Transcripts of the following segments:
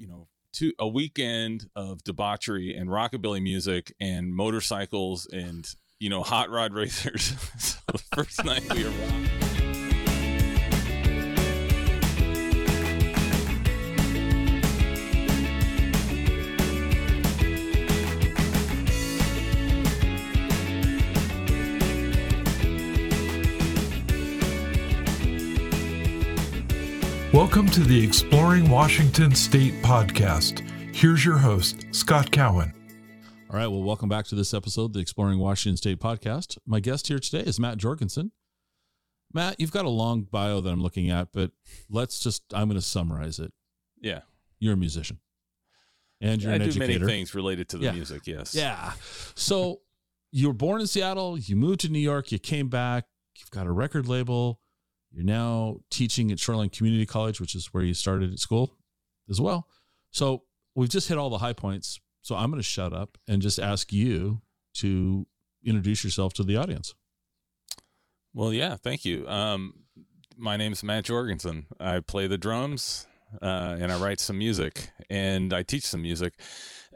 you know, two a weekend of debauchery and rockabilly music and motorcycles and you know hot rod racers. so the first night we arrived. Welcome to the Exploring Washington State podcast. Here's your host, Scott Cowan. All right. Well, welcome back to this episode, of the Exploring Washington State podcast. My guest here today is Matt Jorgensen. Matt, you've got a long bio that I'm looking at, but let's just, I'm going to summarize it. Yeah, You're a musician and you're I an do educator. many things related to the Yeah. music. Yes. Yeah. So you were born in Seattle, you moved to New York, you came back, you've got a record label. You're now teaching at Shoreline Community College, which is where you started at school as well. So we've just hit all the high points. So I'm going to shut up and just ask you to introduce yourself to the audience. Well, yeah. Thank you. Um, my name's Matt Jorgensen. I play the drums uh, and I write some music and I teach some music.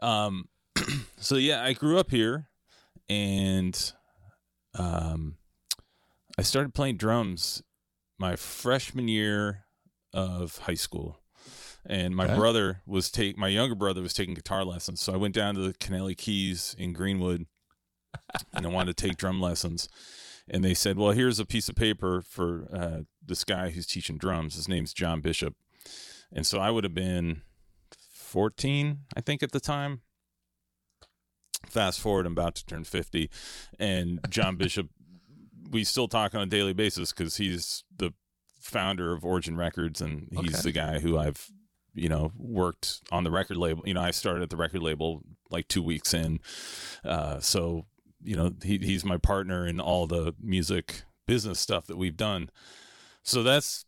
Um, so yeah, I grew up here and um, I started playing drums my freshman year of high school. And my Okay. brother was take my younger brother was taking guitar lessons. So I went down to the Kennelly Keys in Greenwood and I wanted to take drum lessons. And they said, Well, here's a piece of paper for uh, this guy who's teaching drums. His name's John Bishop. And so I would have been 14, I think, at the time. Fast forward, I'm about to turn 50. And John Bishop, we still talk on a daily basis because he's the founder of Origin Records and he's Okay. the guy who I've, you know, worked on the record label. You know, I started at the record label like two weeks in. Uh, so, you know, he, he's my partner in all the music business stuff that we've done. So that's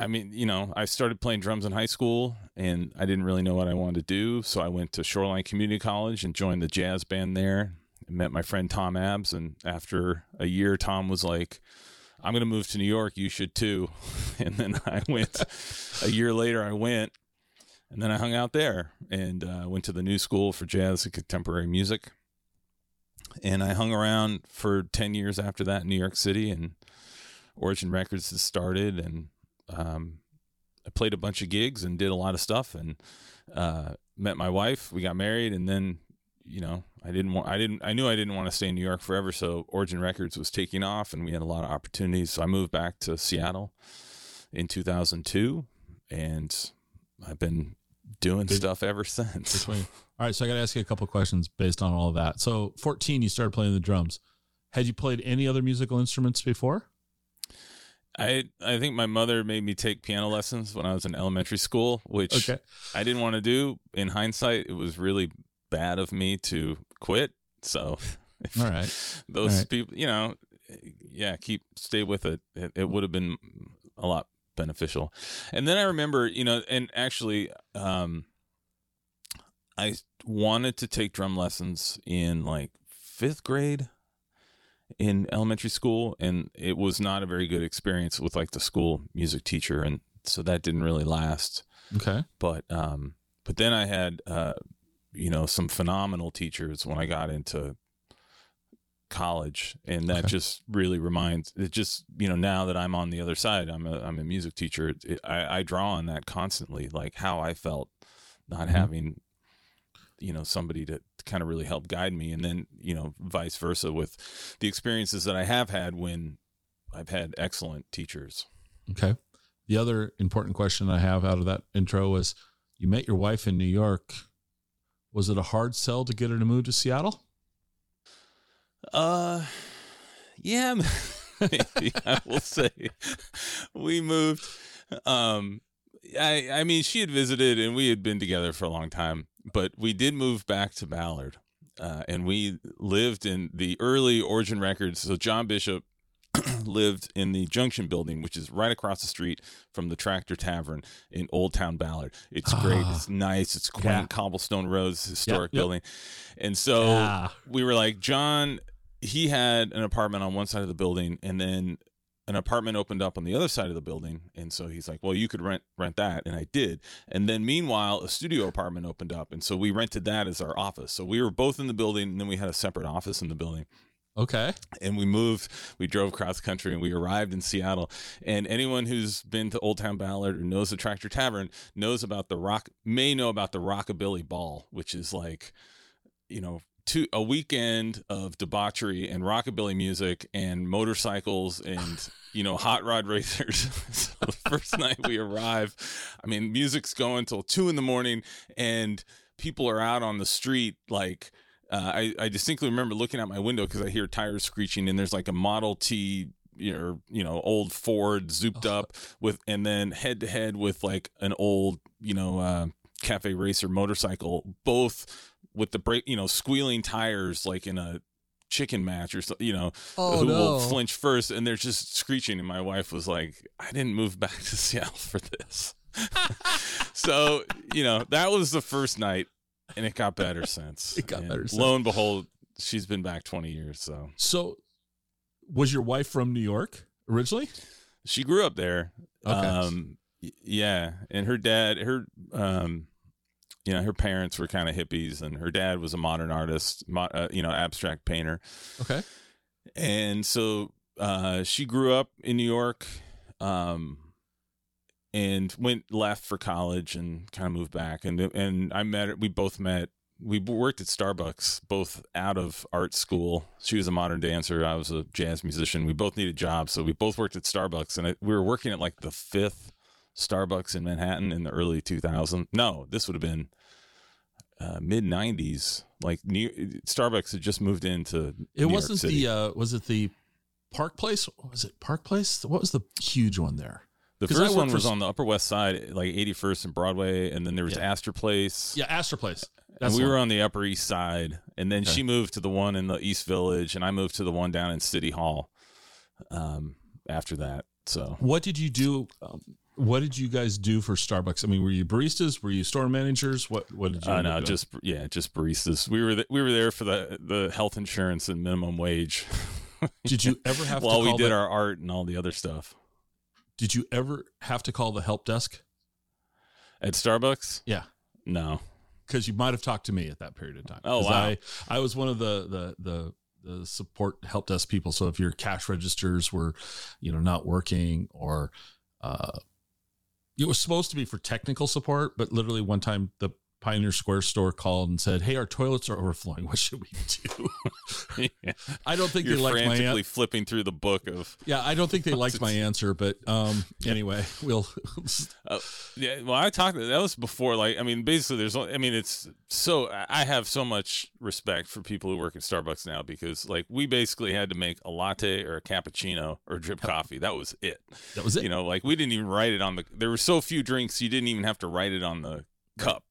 I mean, you know, I started playing drums in high school and I didn't really know what I wanted to do. So I went to Shoreline Community College and joined the jazz band there. Met my friend Tom Abs. And after a year, Tom was like, I'm going to move to New York. You should too. And then I went a year later, I went and then I hung out there and uh, went to the new school for jazz and contemporary music. And I hung around for 10 years after that in New York City and Origin Records has started and um, I played a bunch of gigs and did a lot of stuff and uh, met my wife. We got married, and then you know I didn't want I didn't I knew I didn't want to stay in New York forever. So Origin Records was taking off, and we had a lot of opportunities. So I moved back to Seattle in 2002, and I've been doing stuff ever since. Between. All right. So I got to ask you a couple of questions based on all of that. So 14, you started playing the drums. Had you played any other musical instruments before? I I think my mother made me take piano lessons when I was in elementary school, which I didn't want to do. In hindsight, it was really bad of me to quit. So, if All right. those All right. people, you know, yeah, keep stay with it. It, it would have been a lot beneficial. And then I remember, you know, and actually, um, I wanted to take drum lessons in like fifth grade in elementary school, and it was not a very good experience with like the school music teacher, and so that didn't really last Okay. but um but then i had uh you know some phenomenal teachers when i got into college and that Okay. just really reminds it just you know now that i'm on the other side i'm a i'm a music teacher it, i i draw on that constantly like how i felt not Mhm. having you know somebody to, to kind of really help guide me and then you know vice versa with the experiences that i have had when i've had excellent teachers Okay. The other important question I have out of that intro was you met your wife in New York. Was it a hard sell to get her to move to Seattle? Uh, yeah, maybe I will say we moved. Um, I I mean, she had visited and we had been together for a long time, but we did move back to Ballard, uh, and we lived in the early Origin Records. So John Bishop lived in the Junction Building, which is right across the street from the Tractor Tavern in Old Town Ballard. It's great. Ah. It's nice. It's quaint. Yeah. Cobblestone roads, historic yep. building, and so Yeah. we were like John. He had an apartment on one side of the building, and then an apartment opened up on the other side of the building, and so he's like, "Well, you could rent rent that," and I did. And then meanwhile, a studio apartment opened up, and so we rented that as our office. So we were both in the building, and then we had a separate office in the building Okay. and we moved we drove cross country and we arrived in seattle and anyone who's been to old town ballard or knows the tractor tavern knows about the rock may know about the rockabilly ball which is like you know two a weekend of debauchery and rockabilly music and motorcycles and you know hot rod racers so the first night we arrive i mean music's going till two in the morning and people are out on the street like uh, I, I distinctly remember looking out my window because I hear tires screeching, and there's like a Model T or you know old Ford zooped up with, and then head to head with like an old you know uh, cafe racer motorcycle, both with the brake, you know, squealing tires like in a chicken match or so, you know, Oh, who will flinch first, and they're just screeching. And my wife was like, "I didn't move back to Seattle for this." so you know that was the first night, and it got better since. It got And better since. Lo and behold, she's been back twenty years. So So, was your wife from New York originally? she grew up there. Okay. Um, yeah, and her dad, her um, you know, her parents were kind of hippies, and her dad was a modern artist, mo- uh, you know, abstract painter. Okay. and so uh, she grew up in New York, um, and went left for college and kind of moved back. and And I met. We both met. We worked at Starbucks, both out of art school. She was a modern dancer. I was a jazz musician. We both needed jobs, so we both worked at Starbucks. And I, we were working at like the fifth Starbucks in Manhattan in the early 2000s. No, this would have been uh, mid 90s. Like New, Starbucks had just moved into. It New wasn't City. the uh was it the Park Place? Was it Park Place? What was the huge one there? The first one was on the Upper West Side, like 81st and Broadway, and then there was Yeah. Astor Place. Yeah, Astor Place. and we the were on the Upper East Side, and then Okay. she moved to the one in the East Village, and I moved to the one down in City Hall. Um, after that, so What did you do? Um, what did you guys do for Starbucks? I mean, were you baristas? Were you store managers? What What did you? uh, no, just yeah, just baristas. We were th- we were there for the the health insurance and minimum wage Did you ever have to while we did the, our art and all the other stuff Did you ever have to call the help desk? at Starbucks. Yeah. No, because you might have talked to me at that period of time. Oh, wow. I, I was one of the, the the the support help desk people. So if your cash registers were, you know, not working or uh, it was supposed to be for technical support, but literally one time the Pioneer Square store called and said, "Hey, our toilets are overflowing. What should we do?" Yeah. I don't think you're they liked my frantically an- flipping through the book of yeah. I don't think they liked my answer, but um, anyway, we'll Uh, yeah, well, I talked. That was before. Like, I mean, basically, there's. I mean, it's so. I have so much respect for people who work at Starbucks now because, like, we basically had to make a latte or a cappuccino or drip coffee. That was it. that was it. You know, like we didn't even write it on the. There were so few drinks, you didn't even have to write it on the cup.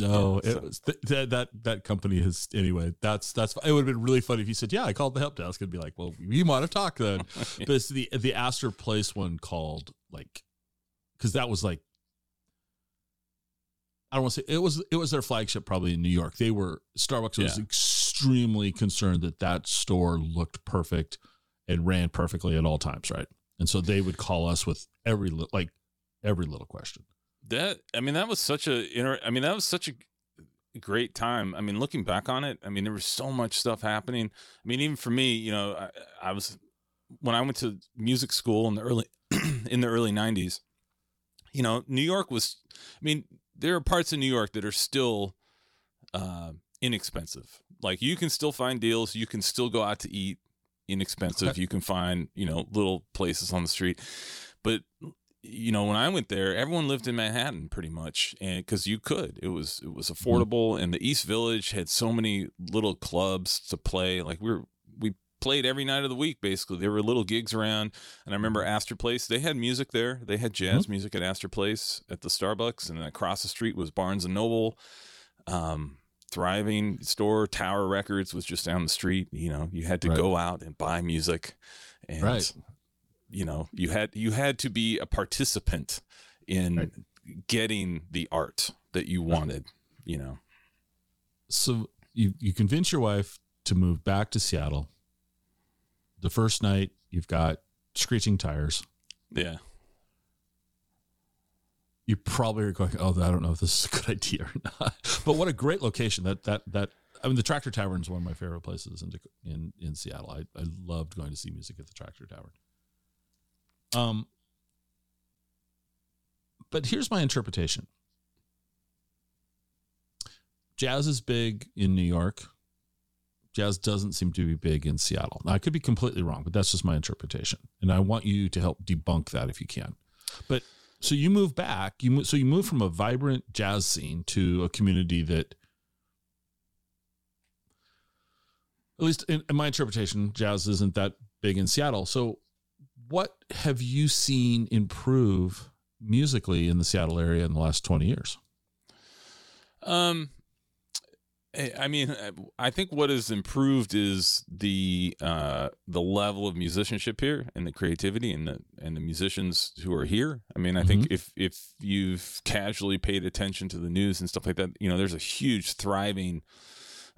No, Yeah, it so- was th- that that that company has anyway. That's that's it would have been really funny if you said, "Yeah, I called the help desk." I'd be like, "Well, we might have talked then." but it's the the Astor Place one called like because that was like I don't want to say it was it was their flagship probably in New York. They were Starbucks was Yeah. extremely concerned that that store looked perfect and ran perfectly at all times, right? And so they would call us with every li- like every little question. That I mean, that was such a. Inter- I mean, that was such a great time. I mean, looking back on it, I mean, there was so much stuff happening. I mean, even for me, you know, I, I was when I went to music school in the early in the early '90s. You know, New York was. I mean, there are parts of New York that are still uh, inexpensive. Like you can still find deals. You can still go out to eat inexpensive. You can find you know little places on the street, but you know when I went there, everyone lived in Manhattan pretty much, and because you could, it was it was mm-hmm. affordable, and the East Village had so many little clubs to play. Like we were we played every night of the week basically. There were little gigs around, and I remember mm-hmm. Astor Place. They had music there. They had jazz mm-hmm. music at Astor Place at the Starbucks, and then across the street was Barnes and Noble. Um, thriving store Tower Records was just down the street. You know, you had to Right. go out and buy music, and Right. You know, you had you had to be a participant in Right. getting the art that you wanted. You know, so you you convince your wife to move back to Seattle. The first night you've got screeching tires. Yeah. You probably are going, oh, I don't know if this is a good idea or not. But what a great location! That that that. I mean, the Tractor Tavern is one of my favorite places in in in Seattle. I I loved going to see music at the Tractor Tavern. Um, but here's my interpretation. Jazz is big in New York. Jazz doesn't seem to be big in Seattle. Now, I could be completely wrong, but that's just my interpretation, and I want you to help debunk that if you can. But so you move back, you move, so you move from a vibrant jazz scene to a community that, at least in, in my interpretation, jazz isn't that big in Seattle. So, what have you seen improve musically in the Seattle area in the last twenty years? Um, I mean, I think what has improved is the uh, the level of musicianship here and the creativity and the and the musicians who are here. I mean, I mm-hmm. think if if you've casually paid attention to the news and stuff like that, you know, there's a huge thriving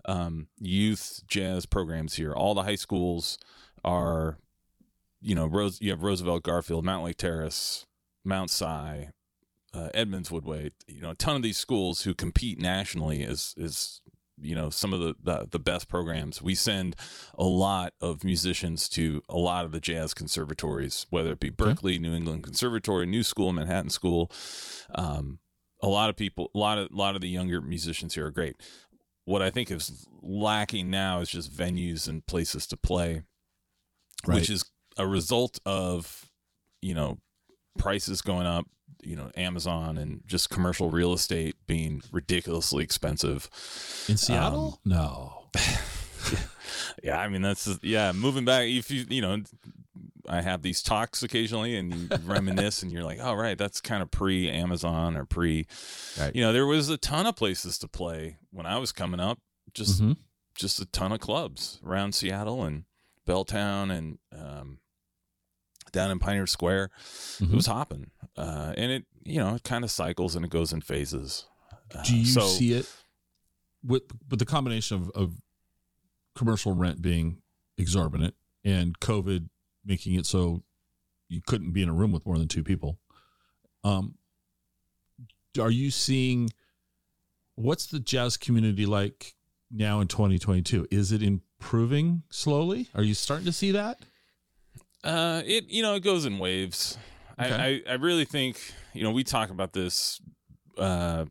um, youth jazz programs here. All the high schools are, you know, Rose. You have Roosevelt, Garfield, Mountlake Terrace, Mount Si, uh, Edmonds Woodway, you know, a ton of these schools who compete nationally is is you know some of the, the, the best programs we send a lot of musicians to a lot of the jazz conservatories whether it be Berklee, okay. new england conservatory new school manhattan school um, a lot of people a lot of a lot of the younger musicians here are great what i think is lacking now is just venues and places to play right. which is a result of you know prices going up you know Amazon and just commercial real estate being ridiculously expensive in Seattle. Um, no. yeah, I mean that's yeah. Moving back, if you you know, I have these talks occasionally, and you reminisce, and you're like, oh right, that's kind of pre Amazon or pre. Right. You know, there was a ton of places to play when I was coming up. Just mm-hmm. just a ton of clubs around Seattle and Belltown and um, down in Pioneer Square. Mm-hmm. It was hopping, uh, and it you know it kind of cycles and it goes in phases. Uh, Do you so, see it with with the combination of, of commercial rent being exorbitant and COVID making it so you couldn't be in a room with more than two people? Um, are you seeing what's the jazz community like now in 2022? Is it improving slowly? Are you starting to see that? Uh, it you know it goes in waves. Okay. I, I, I really think you know we talk about this. Uh,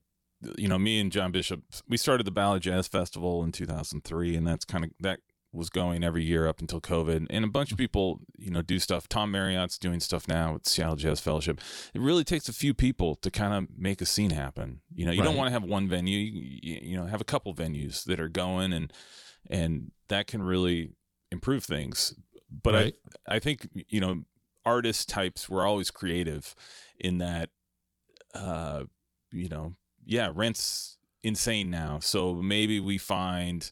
you know, me and John Bishop, we started the Ballard Jazz Festival in 2003, and that's kind of that was going every year up until COVID. And a bunch of people, you know, do stuff. Tom Marriott's doing stuff now with Seattle Jazz Fellowship. It really takes a few people to kind of make a scene happen. You know, you right. don't want to have one venue. You, you know, have a couple venues that are going, and and that can really improve things but right. I I think you know artist types were always creative in that uh you know yeah rent's insane now. So maybe we find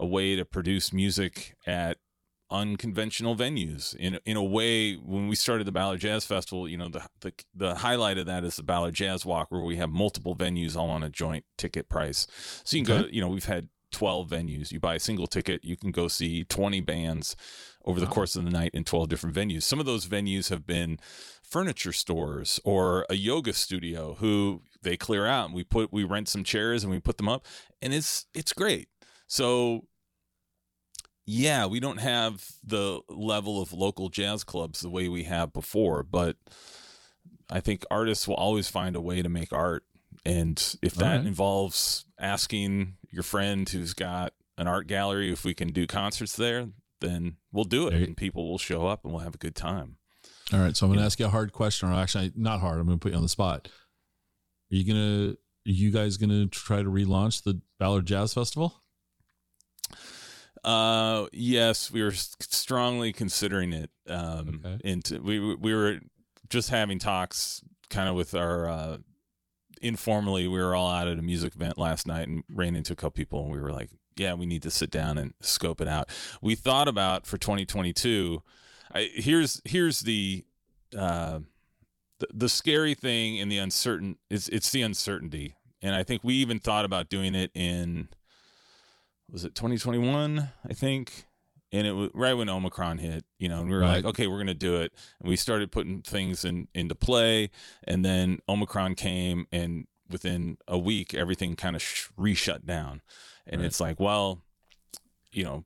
a way to produce music at unconventional venues. In in a way when we started the Ballard Jazz Festival you know the, the the highlight of that is the Ballard Jazz Walk where we have multiple venues all on a joint ticket price. So you can okay. go you know we've had 12 venues. You buy a single ticket you can go see 20 bands over the wow. course of the night in 12 different venues. Some of those venues have been furniture stores or a yoga studio who they clear out and we put we rent some chairs and we put them up and it's it's great. So yeah, we don't have the level of local jazz clubs the way we have before, but I think artists will always find a way to make art. And if that right. involves asking your friend who's got an art gallery if we can do concerts there, then we'll do it, and people will show up, and we'll have a good time. All right, so I'm going to ask you a hard question, or actually not hard. I'm going to put you on the spot. Are you going to? Are you guys going to try to relaunch the Ballard Jazz Festival? Uh, yes, we were strongly considering it. Um, okay. into we we were just having talks, kind of with our uh, informally. We were all out at a music event last night and ran into a couple people, and we were like, yeah, we need to sit down and scope it out. We thought about for 2022. I, here's here's the, uh, the the scary thing and the uncertain is it's the uncertainty, and I think we even thought about doing it in was it 2021? I think, and it was right when Omicron hit, you know, and we were Right. like, okay, we're gonna do it, and we started putting things in into play, and then Omicron came, and within a week, everything kind of sh- re-shut down, and Right. it's like, well, you know,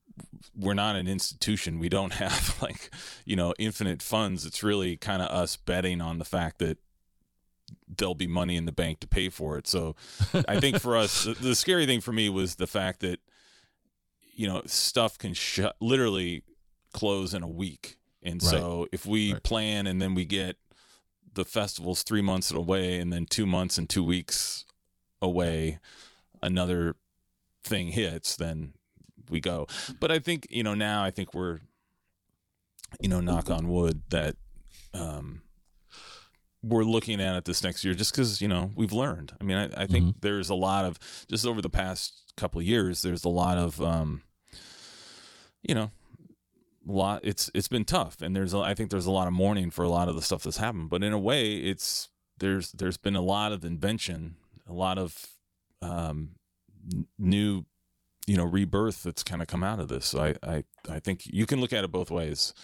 we're not an institution. We don't have like, you know, infinite funds. It's really kind of us betting on the fact that there'll be money in the bank to pay for it. So I think for us, the, the scary thing for me was the fact that, you know, stuff can shut literally close in a week. And Right. so if we Right. plan and then we get the festivals three months away and then two months and two weeks away, another thing hits, then we go. But I think, you know, now I think we're, you know, knock on wood that, um, we're looking at it this next year just because you know we've learned i mean i, I think there's a lot of just over the past couple of years there's a lot of um you know lot it's it's been tough and there's a, i think there's a lot of mourning for a lot of the stuff that's happened but in a way it's there's there's been a lot of invention a lot of um new you know rebirth that's kind of come out of this so i i i think you can look at it both ways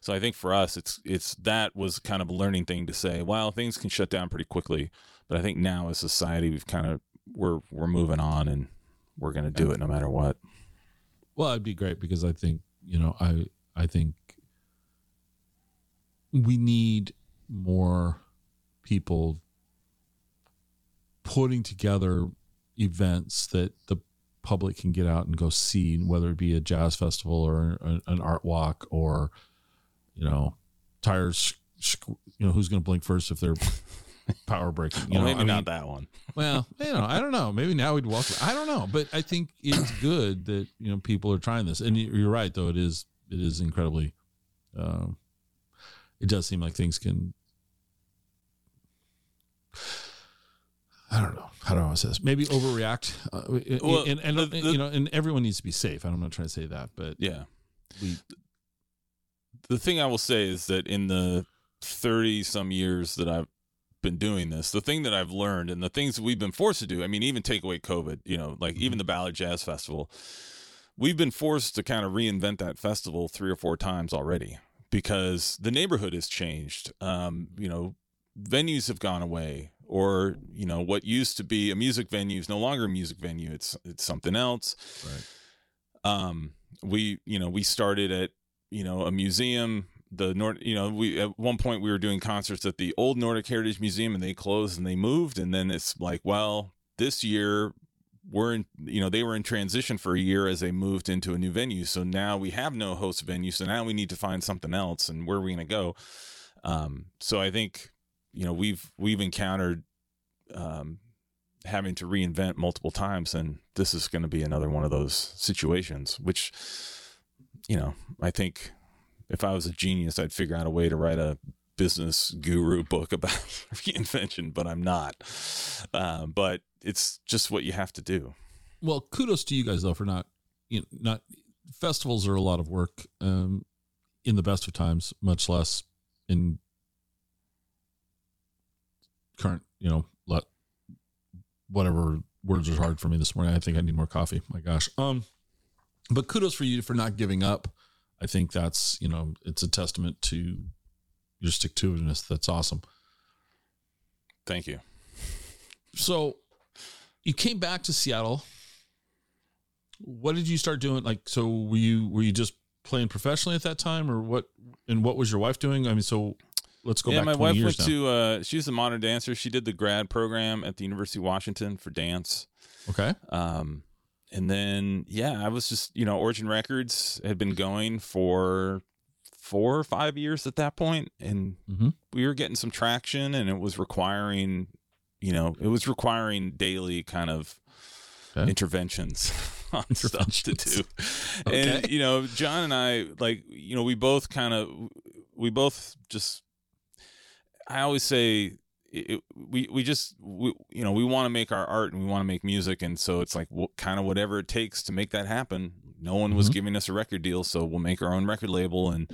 so I think for us, it's it's that was kind of a learning thing to say. Well, things can shut down pretty quickly, but I think now as society, we've kind of we're we're moving on and we're going to do it no matter what. Well, it'd be great because I think you know I I think we need more people putting together events that the public can get out and go see, whether it be a jazz festival or an, art walk or you know tires. You know who's going to blink first if they're power breaking. You well, know, maybe I not mean, that one. well, you know, I don't know. Maybe now we'd walk. I don't know, but I think it's good that you know people are trying this. And you're right, though. It is it is incredibly. Um, it does seem like things can. I don't know. How do I say this? Maybe overreact. Uh, Well, and, and, and, the- you know, and everyone needs to be safe. I'm not trying to say that, but Yeah. we. The thing I will say is that in the thirty some years that I've been doing this, the thing that I've learned and the things we've been forced to do, I mean, even take away COVID, you know, like even the Ballard Jazz Festival, we've been forced to kind of reinvent that festival three or four times already because the neighborhood has changed. Um, you know, venues have gone away, or you know, what used to be a music venue is no longer a music venue. It's it's something else. Right. Um, we you know we started at you know a museum. The Nord, you know, we at one point we were doing concerts at the old Nordic Heritage Museum, and they closed and they moved, and then it's like, well, this year we're in, you know, they were in transition for a year as they moved into a new venue. So now we have no host venue. So now we need to find something else, and where are we going to go? Um, so I think, you know, we've we've encountered um, having to reinvent multiple times, and this is going to be another one of those situations. Which, you know, I think if I was a genius, I'd figure out a way to write a business guru book about reinvention, but I'm not. Um, but it's just what you have to do. Well, kudos to you guys though for not, you know, not festivals are a lot of work. Um, in the best of times, much less in current, you know, let whatever words are hard for me this morning. I think I need more coffee. My gosh. Um, but kudos for you for not giving up. I think that's you know it's a testament to your stick to itiveness. That's awesome. Thank you. So you came back to Seattle. What did you start doing? Like, so were you were you just playing professionally at that time, or what? And what was your wife doing? I mean, so let's go yeah, back. my 20 wife went now. to. Uh, she's a modern dancer. She did the grad program at the University of Washington for dance. Okay. Um, and then yeah, I was just you know Origin Records had been going for four or five years at that point, and Mhm. we were getting some traction, and it was requiring, you know, it was requiring daily kind of Okay. interventions on stuff to do. Interventions. And you know, John and I, like, you know, we both kind of, we both just. I always say it, we we just we, you know we want to make our art and we want to make music and so it's like well, kind of whatever it takes to make that happen no one was Mhm. giving us a record deal so we'll make our own record label and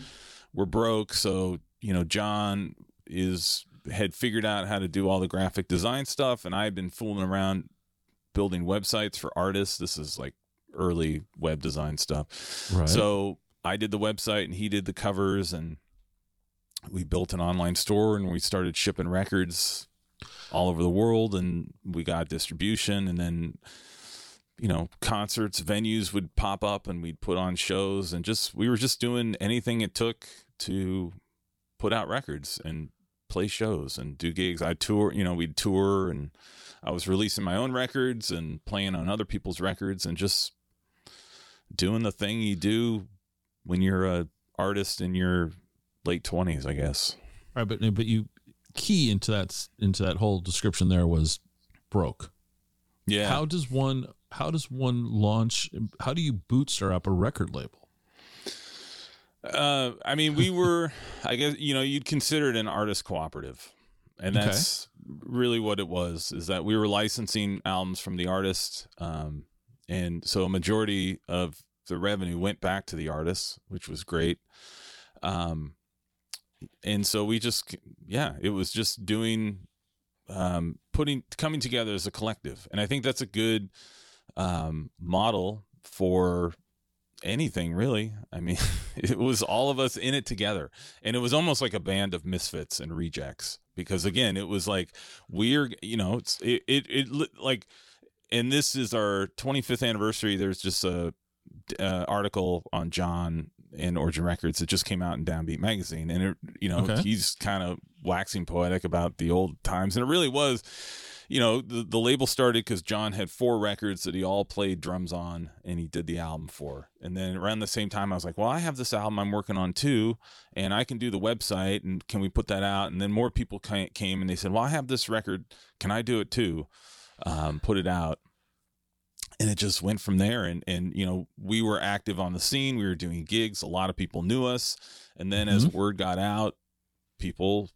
we're broke so you know john is had figured out how to do all the graphic design stuff and i've been fooling around building websites for artists this is like early web design stuff Right. so I did the website and he did the covers and we built an online store and we started shipping records all over the world and we got distribution and then you know concerts venues would pop up and we'd put on shows and just we were just doing anything it took to put out records and play shows and do gigs. I tour you know we'd tour and i was releasing my own records and playing on other people's records and just doing the thing you do when you're a artist in your late 20s i guess. Right, but but you key into that into that whole description there was broke. yeah. How does one how does one launch how do you bootstrap a record label? Uh, I mean, we were, I guess, you know, you'd consider it an artist cooperative. And Okay. that's really what it was, is that we were licensing albums from the artist. Um, and so a majority of the revenue went back to the artists, which was great. Um, and so we just, yeah, it was just doing, um, putting, coming together as a collective. And I think that's a good, um, model for anything really. I mean, it was all of us in it together. And it was almost like a band of misfits and rejects because again, it was like we're, you know, it's it it, it like and this is our 25th anniversary. There's just a uh, article on John in Origin Records that just came out in Downbeat magazine and it, you know, Okay. he's kind of waxing poetic about the old times and it really was you know, the, the label started because John had four records that he all played drums on and he did the album for. And then around the same time, I was like, well, I have this album I'm working on too, and I can do the website and can we put that out? And then more people came and they said, well, I have this record. Can I do it too? Um, put it out. And it just went from there. And, and, you know, we were active on the scene. We were doing gigs. A lot of people knew us. And then as word got out, people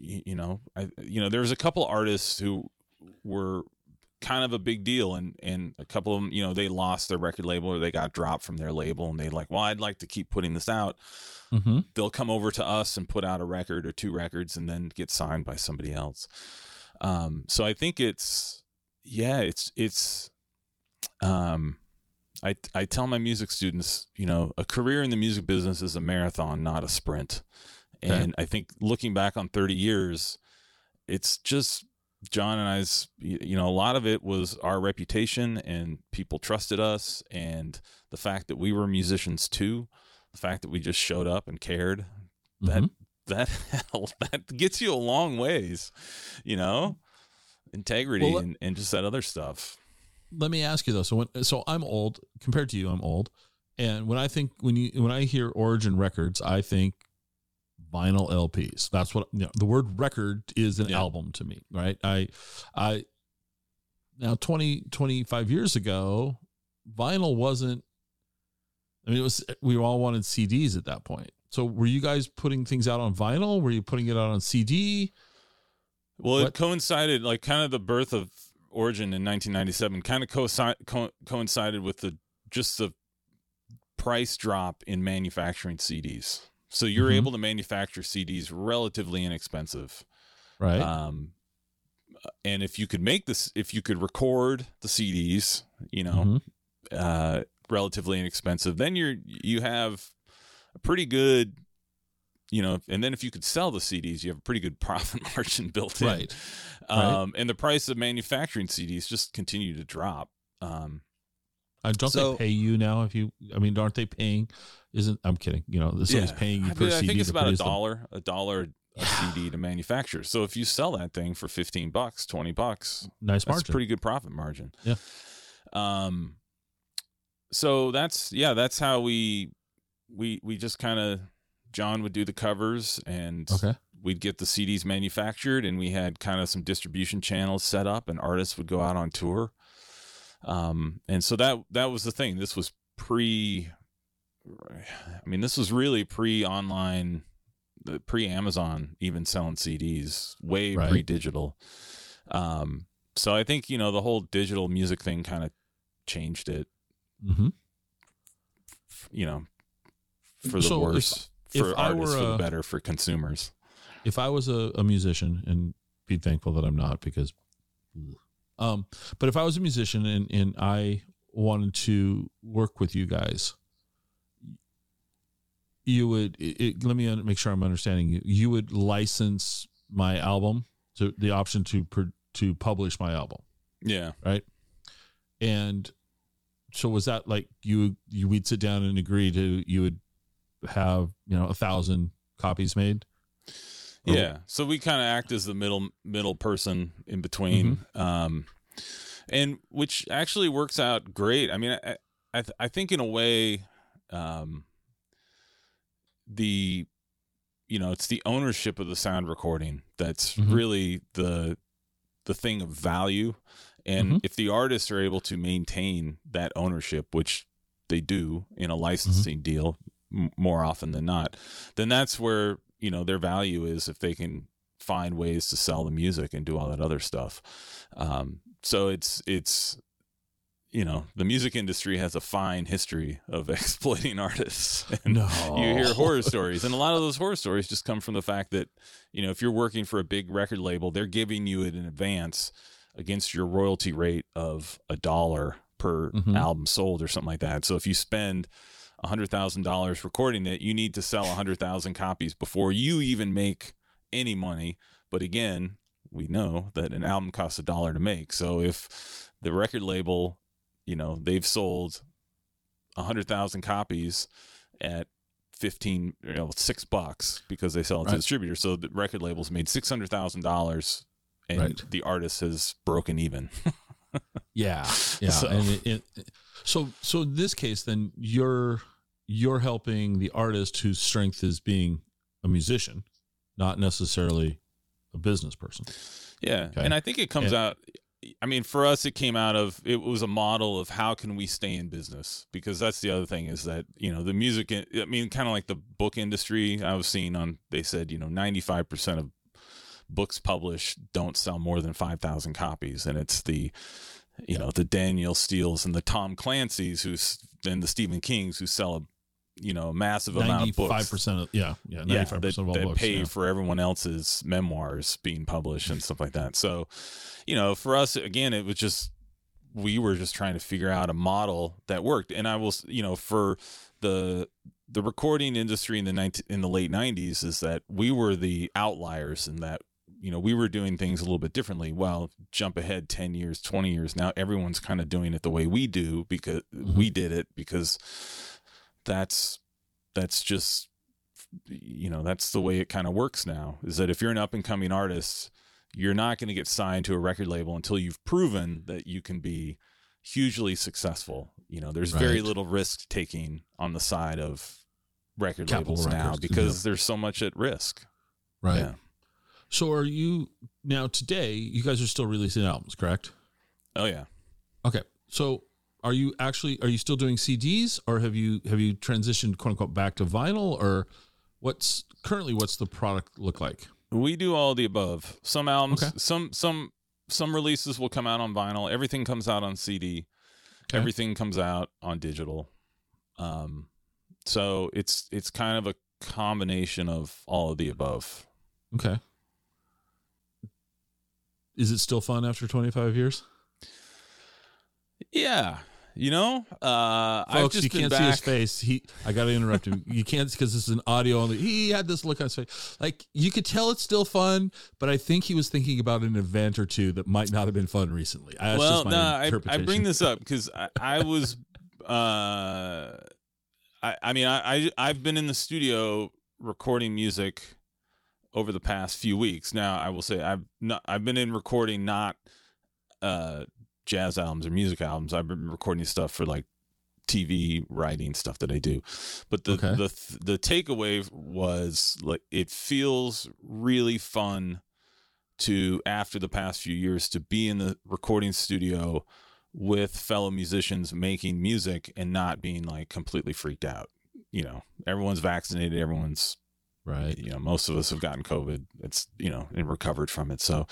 you know i you know there was a couple artists who were kind of a big deal and and a couple of them you know they lost their record label or they got dropped from their label and they like well i'd like to keep putting this out Mm-hmm. they'll come over to us and put out a record or two records and then get signed by somebody else um so i think it's yeah it's it's um I, I tell my music students, you know, a career in the music business is a marathon, not a sprint. Okay. And I think looking back on 30 years, it's just John and I's, you know, a lot of it was our reputation and people trusted us and the fact that we were musicians too, the fact that we just showed up and cared. That Mhm. that that gets you a long ways, you know? Integrity Well, let- and, and just that other stuff. let me ask you though. So when so I'm old compared to you, I'm old. And when I think when you when I hear Origin Records, I think vinyl LPs. That's what you know, the word record is an Yeah. album to me, right? I I now 20 25 years ago, vinyl wasn't I mean it was we all wanted CDs at that point. So were you guys putting things out on vinyl? Were you putting it out on CD? Well, What- it coincided, like kind of the birth of Origin in 1997, kind of co- coincided with the just the price drop in manufacturing CDs. So you're Mhm. able to manufacture CDs relatively inexpensive. Right. Um, and if you could make this, if you could record the CDs, you know, Mhm. uh, relatively inexpensive, then you're you have a pretty good, you know, and then if you could sell the CDs, you have a pretty good profit margin built in. Right. Um, and the price of manufacturing CDs just continue to drop. Um, Uh, don't So- they pay you now? If you, I mean, aren't they paying? Isn't I'm kidding? You know, somebody's yeah. paying you I, per mean, I CD. think it's about a produce them. dollar, a dollar a CD to manufacture. So if you sell that thing for 15 bucks, 20 bucks, Nice that's margin. pretty good profit margin. Yeah. Um. So that's yeah, that's how we we we just kind of John would do the covers and okay. we'd get the CDs manufactured and we had kind of some distribution channels set up and artists would go out on tour. Um and so that that was the thing. This was pre I mean this was really pre online pre Amazon even selling CDs, way Right. pre digital. Um so I think, you know, the whole digital music thing kind of changed it, Mm-hmm. you know, for the So worse. if for I artists, were for the better, for consumers. If I was a, a musician, and be thankful that I'm not, because, um, but if I was a musician and and I wanted to work with you guys, you would it, let me make sure I'm understanding you. You would license my album to the option to to publish my album, Yeah. right? And so was that like you you we'd sit down and agree to you would have you know a thousand copies made? Yeah. So we kind of act as the middle middle person in between, um, and which actually works out great. I mean, I I, th- I think in a way, um, the you know it's the ownership of the sound recording that's Mhm. really the the thing of value, and Mhm. if the artists are able to maintain that ownership, which they do in a licensing deal m- more often than not, then that's where you know their value is if they can find ways to sell the music and do all that other stuff. Um, so it's it's you know the music industry has a fine history of exploiting artists. And No, you hear horror stories, and a lot of those horror stories just come from the fact that you know if you're working for a big record label, they're giving you it in advance against your royalty rate of a dollar per Mhm. album sold or something like that. So if you spend hundred thousand dollars recording it, you need to sell hundred thousand copies before you even make any money. But again, we know that an album costs a dollar to make. So if the record label, you know, they've sold hundred thousand copies at fifteen, you know, six bucks because they sell it to Right. the distributor. So the record label's made six hundred thousand dollars, and Right. the artist has broken even. Yeah, yeah. So- And it, it, so, so in this case, then you're you're helping the artist whose strength is being a musician, not necessarily a business person. Yeah, Okay. and I think it comes And- out. I mean, for us, it came out of it was a model of how can we stay in business because that's the other thing is that you know the music. I mean, kind of like the book industry. I was seeing on they said you know ninety five percent of books published don't sell more than five thousand copies, and it's the you know the Danielle Steel's and the Tom Clancy's who's and the Stephen King's who sell a you know a massive amount of books. Five percent, of yeah, yeah, ninety yeah, five that, percent of all that books. pay yeah. for everyone else's memoirs being published and stuff like that. So, you know, for us, again, it was just we were just trying to figure out a model that worked. And I will, you know, for the the recording industry in the 19, in the late '90s is that we were the outliers in that. You know, we were doing things a little bit differently. Well, jump ahead 10 years, 20 years. Now everyone's kind of doing it the way we do because Mhm. we did it because that's that's just you know that's the way it kind of works now is that if you're an up and coming artist you're not going to get signed to a record label until you've proven that you can be hugely successful you know there's very little risk taking on the side of record Capitol labels now Records, because there's so much at risk right. yeah So are you now today? You guys are still releasing albums, correct? oh yeah Okay. So are you actually are you still doing CDs or have you have you transitioned quote unquote back to vinyl or what's currently what's the product look like? We do all the above. Some albums, Okay. some some some releases will come out on vinyl. Everything comes out on CD. Okay. Everything comes out on digital. Um, so it's it's kind of a combination of all of the above. Okay. Is it still fun after 25 years? Yeah, you know, uh, Folks, just you can't back. see his face. He, I got to interrupt him. You can't because this is an audio only. He had this look on his face, like you could tell it's still fun, but I think he was thinking about an event or two that might not have been fun recently. That's well, no, I, I bring this up because I, I was, uh, I, I mean, I, I, I've been in the studio recording music over the past few weeks. Now, I will say I've not, I've been in recording not, uh, jazz albums or music albums. I've been recording stuff for like TV writing stuff that I do. But the Okay. the the takeaway was like it feels really fun to after the past few years to be in the recording studio with fellow musicians making music and not being like completely freaked out. You know, everyone's vaccinated, everyone's right. you know, most of us have gotten COVID. It's you know, and recovered from it. So,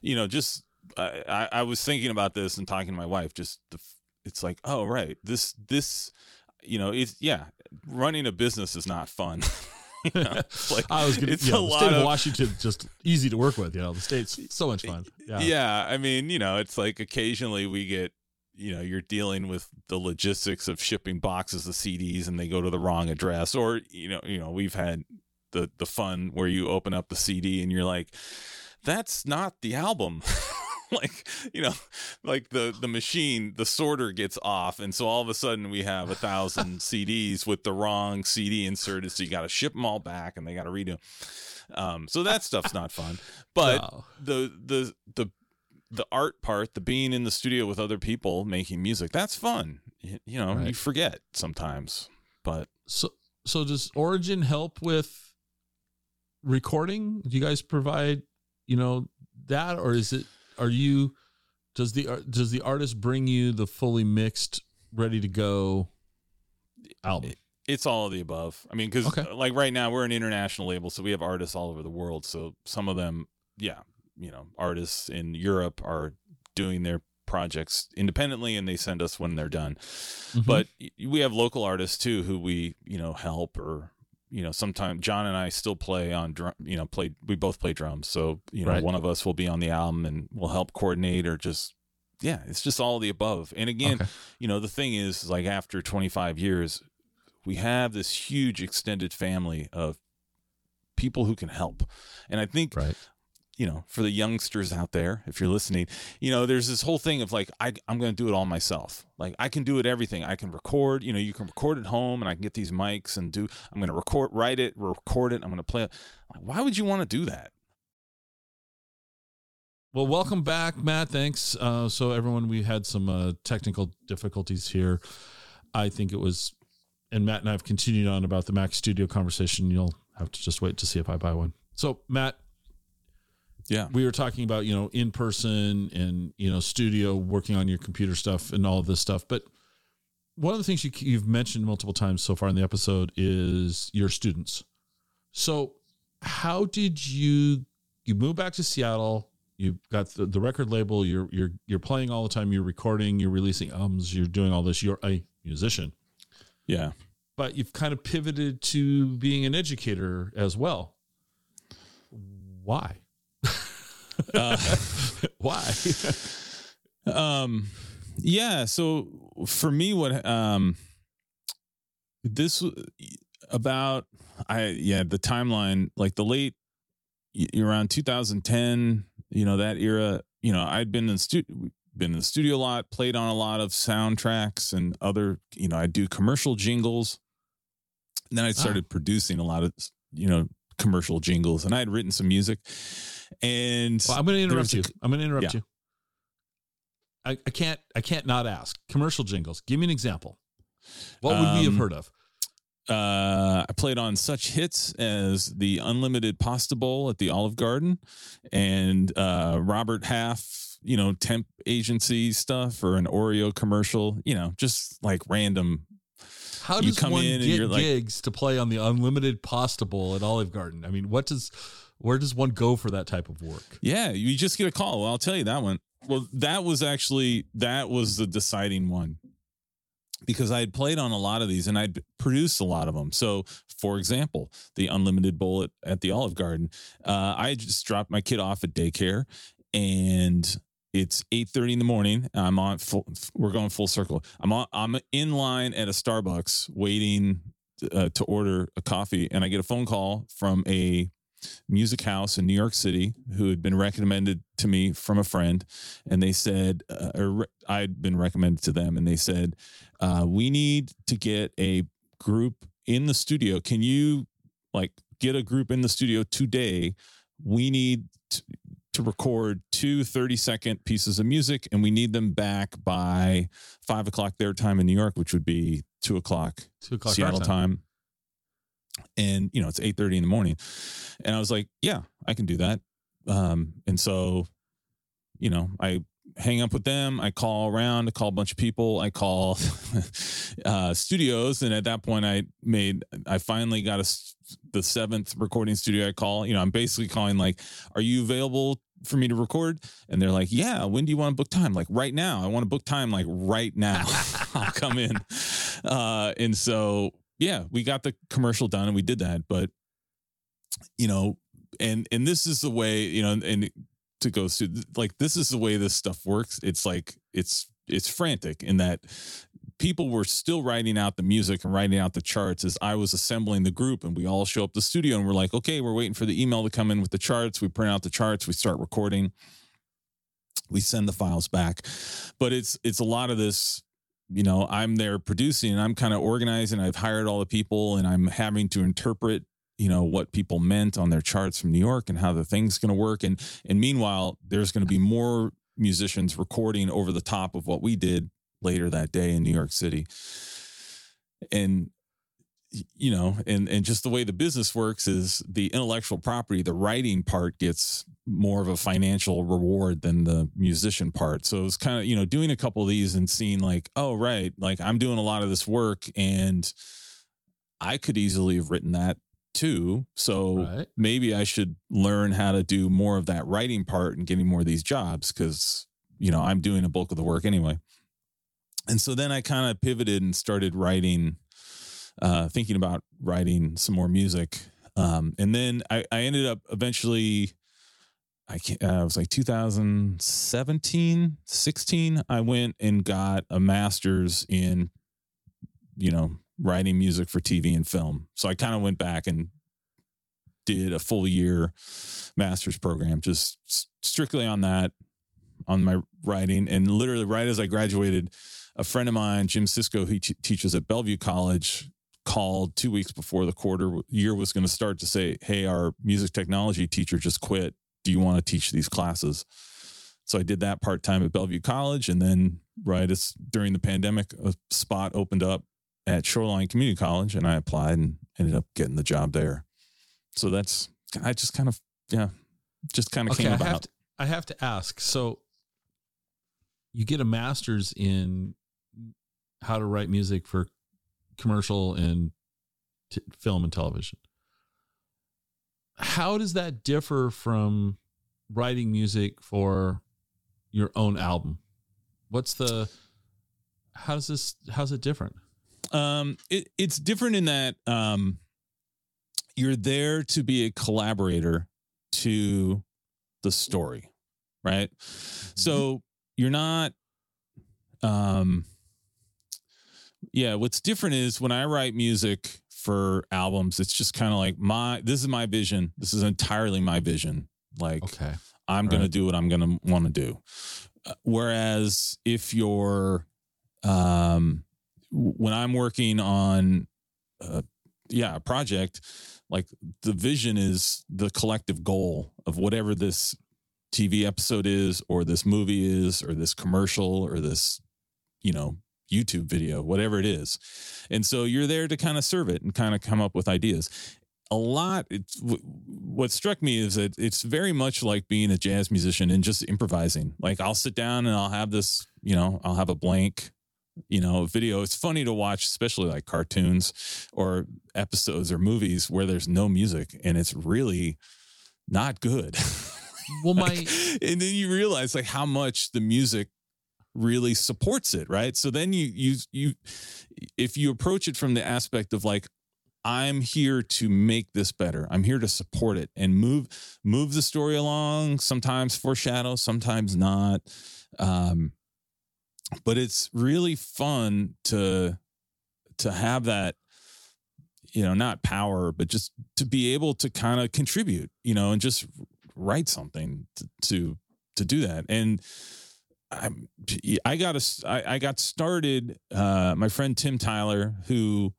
you know, just I, I, was thinking about this and talking to my wife. Just the, it's like, oh right, this this, you know, it's yeah, running a business is not fun. You know, like I was gonna. it's yeah, a the lot state of of- Washington just easy to work with. You know, the state's so much fun. Yeah. yeah. I mean, you know, it's like occasionally we get you know you're dealing with the logistics of shipping boxes of CDs and they go to the wrong address or you know you know we've had the the fun where you open up the CD and you're like that's not the album like you know like the the machine the sorter gets off and so all of a sudden we have a thousand CDs with the wrong CD inserted so you got to ship them all back and they got to redo um so that stuff's not fun but Wow. the the the the art part, the being in the studio with other people making music, that's fun. You, you know, you forget sometimes, but So so does Origin help with recording? Do you guys provide, you know, that or is it are you does the does the artist bring you the fully mixed ready to go album? it's all of the above. I mean, because Okay. like right now we're an international label, so we have artists all over the world. So some of them, yeah, you know, artists in Europe are doing their projects independently and they send us when they're done. Mhm. But we have local artists too who we, you know, help or you know, sometimes John and I still play on drum, you know, play we both play drums. So, you know, Right. one of us will be on the album and we'll help coordinate or just yeah, it's just all the above. And again, Okay. you know, the thing is like after 25 years, we have this huge extended family of people who can help. And I think right. You know, for the youngsters out there, if you're listening, you know, there's this whole thing of like, I, I'm going to do it all myself. Like, I can do it everything. I can record, you know, you can record at home and I can get these mics and do, I'm going to record, write it, record it. I'm going to play it. Why would you want to do that? Well, welcome back, Matt. Thanks. Uh, so, everyone, we had some uh, technical difficulties here. I think it was, and Matt and I have continued on about the Mac Studio conversation. You'll have to just wait to see if I buy one. So, Matt, Yeah. we were talking about you know in person and you know studio working on your computer stuff and all of this stuff. But one of the things you, you've mentioned multiple times so far in the episode is your students. So how did you you move back to seattle you've got the, the record label you're you're you're playing all the time you're recording you're releasing albums you're doing all this you're a musician. Yeah. but you've kind of pivoted to being an educator as well. Why Uh, why um, yeah. So for me, what, um, this about, I, yeah, the timeline, like the late, around 2010, you know, that era, you know, I'd been in the studio, been in the studio a lot, played on a lot of soundtracks and other, you know, I do commercial jingles. And then I started producing a lot of, you know, commercial jingles and I had written some music and Well, I'm going to interrupt you. I'm going to interrupt Yeah. you. I, I can't. I can't not ask. Commercial jingles. Give me an example. What would we have Um, heard of? uh, I played on such hits as the Unlimited Pasta Bowl at the Olive Garden and uh, Robert Half, you know, temp agency stuff or an Oreo commercial, you know, just like random. How do you come one in and get you're like- gigs to play on the unlimited pasta bowl at Olive Garden? I mean, what does where does one go for that type of work? Yeah, you just get a call. Well, I'll tell you that one. Well, that was actually that was the deciding one because I had played on a lot of these and I'd produced a lot of them. So, for example, the Unlimited Bowl at, the Olive Garden, uh, I just dropped my kid off at daycare, and it's eight thirty in the morning. I'm on full. We're going full circle. I'm on. I'm in line at a Starbucks waiting uh, to order a coffee, and I get a phone call from a music house in New York City who had been recommended to me from a friend, and they said, uh, or I'd been recommended to them, and they said, uh, "We need to get a group in the studio. Can you like get a group in the studio today? We need." To, to record two 30 second pieces of music and we need them back by five o'clock their time in New York, which would be two o'clock Two o'clock Seattle our time. And you know, it's 8 30 in the morning. And I was like, Yeah, I can do that. Um, and so, you know, I hang up with them, I call around, I call a bunch of people, I call uh studios, and at that point I made I finally got a the seventh recording studio I call. You know, I'm basically calling like, Are you available for me to record? And they're like, Yeah, when do you want to book time? Like right now. I want to book time like right now. I'll come in. Uh and so yeah, we got the commercial done and we did that. But you know, and and this is the way, you know, and to go through like this is the way this stuff works. It's like it's it's frantic in that people were still writing out the music and writing out the charts as I was assembling the group and we all show up the studio and we're like, okay, we're waiting for the email to come in with the charts. We print out the charts, we start recording, we send the files back. But it's it's a lot of this, you know, I'm there producing and I'm kind of organizing. I've hired all the people and I'm having to interpret you know what people meant on their charts from New York and how the thing's going to work and and meanwhile there's going to be more musicians recording over the top of what we did later that day in New York City. And you know, and and just the way the business works is the intellectual property, the writing part gets more of a financial reward than the musician part. So it's kind of, you know, doing a couple of these and seeing like, oh right, like I'm doing a lot of this work and I could easily have written that too. So Right. maybe I should learn how to do more of that writing part and getting more of these jobs because, you know, I'm doing a bulk of the work anyway. And so then I kind of pivoted and started writing, uh, thinking about writing some more music. Um, and then I, I ended up eventually, I can't, uh, was like 2017, 16. I went and got a master's in, you know, writing music for TV and film. So I kind of went back and did a full year master's program, just strictly on that, on my writing. And literally, right as I graduated, a friend of mine, Jim Sisko, he t- teaches at Bellevue College, called two weeks before the quarter year was going to start to say, Hey, our music technology teacher just quit. Do you want to teach these classes? So I did that part time at Bellevue College. And then, right as during the pandemic, a spot opened up at Shoreline Community College and I applied and ended up getting the job there. So that's, I just kind of, yeah, just kind of Okay, came I about. have to I have to ask. So you get a master's in how to write music for commercial and t- film and television. How does that differ from writing music for your own album? What's the how does this how's it different? Um, it, it's different in that um, you're there to be a collaborator to the story, right? So you're not. Um, yeah, what's different is when I write music for albums, it's just kind of like my. This is my vision. This is entirely my vision. Like Okay. I'm going to do what I'm going to want to do. Uh, Whereas if you're, um, when I'm working on, uh, yeah, a project, like the vision is the collective goal of whatever this TV episode is, or this movie is, or this commercial, or this, you know, YouTube video, whatever it is. And so you're there to kind of serve it and kind of come up with ideas. A lot it's what struck me is that it's very much like being a jazz musician and just improvising. Like i'll sit down and i'll have this you know i'll have a blank you know video. It's funny to watch especially like cartoons or episodes or movies where there's no music and it's really not good. Well, my Like, and then you realize like how much the music really supports it right? So then you you you if you approach it from the aspect of like i'm here to make this better. I'm here to support it and move move the story along sometimes foreshadow sometimes not. Um but it's really fun to to have that you know not power but just to be able to kind of contribute you know and just write something to to, to do that. And I'm, I got a, I, I got started. Uh, my friend Tim Tyler, who,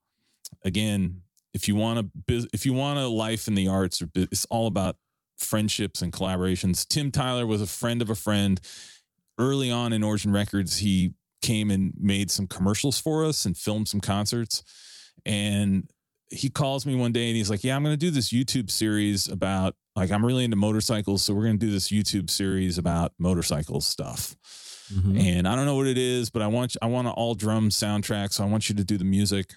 again, if you want a, if you want a life in the arts, it's all about friendships and collaborations. Tim Tyler was a friend of a friend. Early on in Origin Records, he came and made some commercials for us and filmed some concerts. And he calls me one day and he's like, "Yeah, I'm going to do this YouTube series about like I'm really into motorcycles, so we're going to do this YouTube series about motorcycle stuff." Mhm. and I don't know what it is, but I want I want an all drum soundtrack, so I want you to do the music.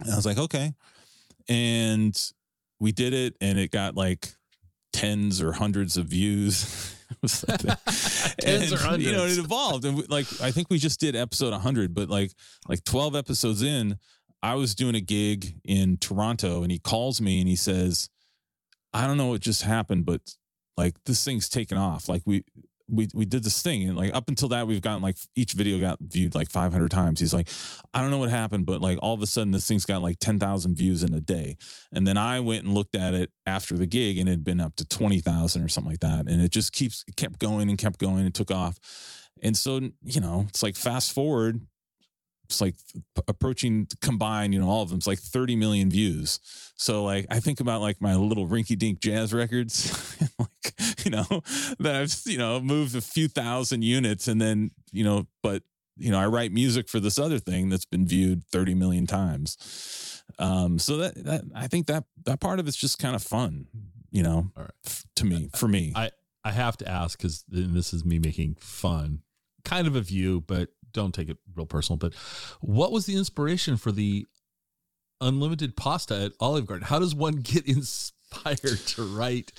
And I was like, okay, and we did it, and it got like tens or hundreds of views. It was like that. Tens or And, You know, it evolved, and we, like I think we just did episode 100, but like like 12 episodes in, I was doing a gig in Toronto, and he calls me and he says, "I don't know what just happened, but like this thing's taken off. Like we we we did this thing and like up until that we've gotten like each video got viewed like 500 times. He's like i don't know what happened but like all of a sudden this thing's got like 10,000 views in a day. And then i went and looked at it after the gig and it had been up to 20,000 or something like that. And it just keeps kept going and kept going. And took off. And so you know it's like fast forward it's like approaching combined, you know, all of them. It's like 30 million views. So like I think about like my little rinky dink jazz records, like, you know, that I've, you know, moved a few thousand units and then, you know, but you know, I write music for this other thing that's been viewed 30 million times. Um, so that, that I think that that part of it's just kind of fun, you know, right. to me, for me. I I have to ask because this is me making fun, kind of of you, but don't take it real personal. But what was the inspiration for the unlimited pasta at Olive Garden? How does one get inspired to write?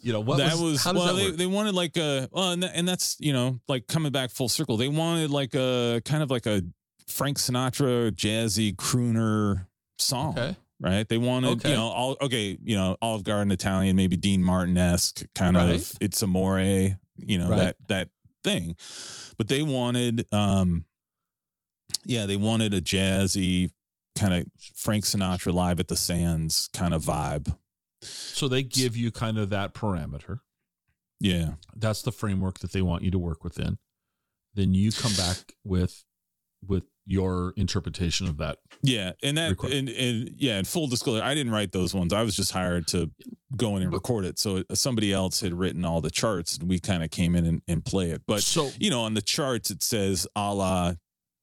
You know what that was, was, well that they, they wanted like a well and, that, and that's you know like coming back full circle they wanted like a kind of like a frank sinatra jazzy crooner song okay, right they wanted Okay. you know all okay you know olive garden italian maybe dean martin-esque kind Right. of it's amore you know Right. that that thing but they wanted um yeah they wanted a jazzy kind of frank sinatra live at the sands kind of vibe so they give you kind of that parameter. yeah That's the framework that they want you to work within. Then you come back with with your interpretation of that. Yeah, and that Record. and, and yeah, and full disclosure, I didn't write those ones. I was just hired to go in and record it. So uh, somebody else had written all the charts, and we kind of came in and, and play it. But so you know, on the charts, it says a la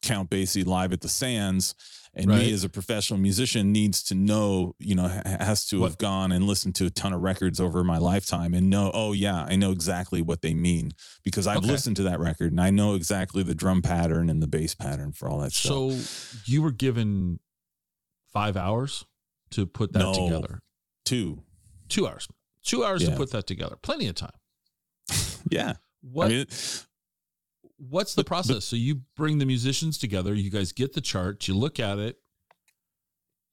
Count Basie live at the Sands. And Right. me as a professional musician needs to know, you know, has to have gone and listened to a ton of records over my lifetime and know, oh yeah, I know exactly what they mean because I've Okay. listened to that record and I know exactly the drum pattern and the bass pattern for all that stuff. so you were given five hours to put that No. together. Two. Two hours. Two hours to put that together. Plenty of time. Yeah. What I mean, what's the but- but- process? so you bring the musicians together, you guys get the charts, you look at it.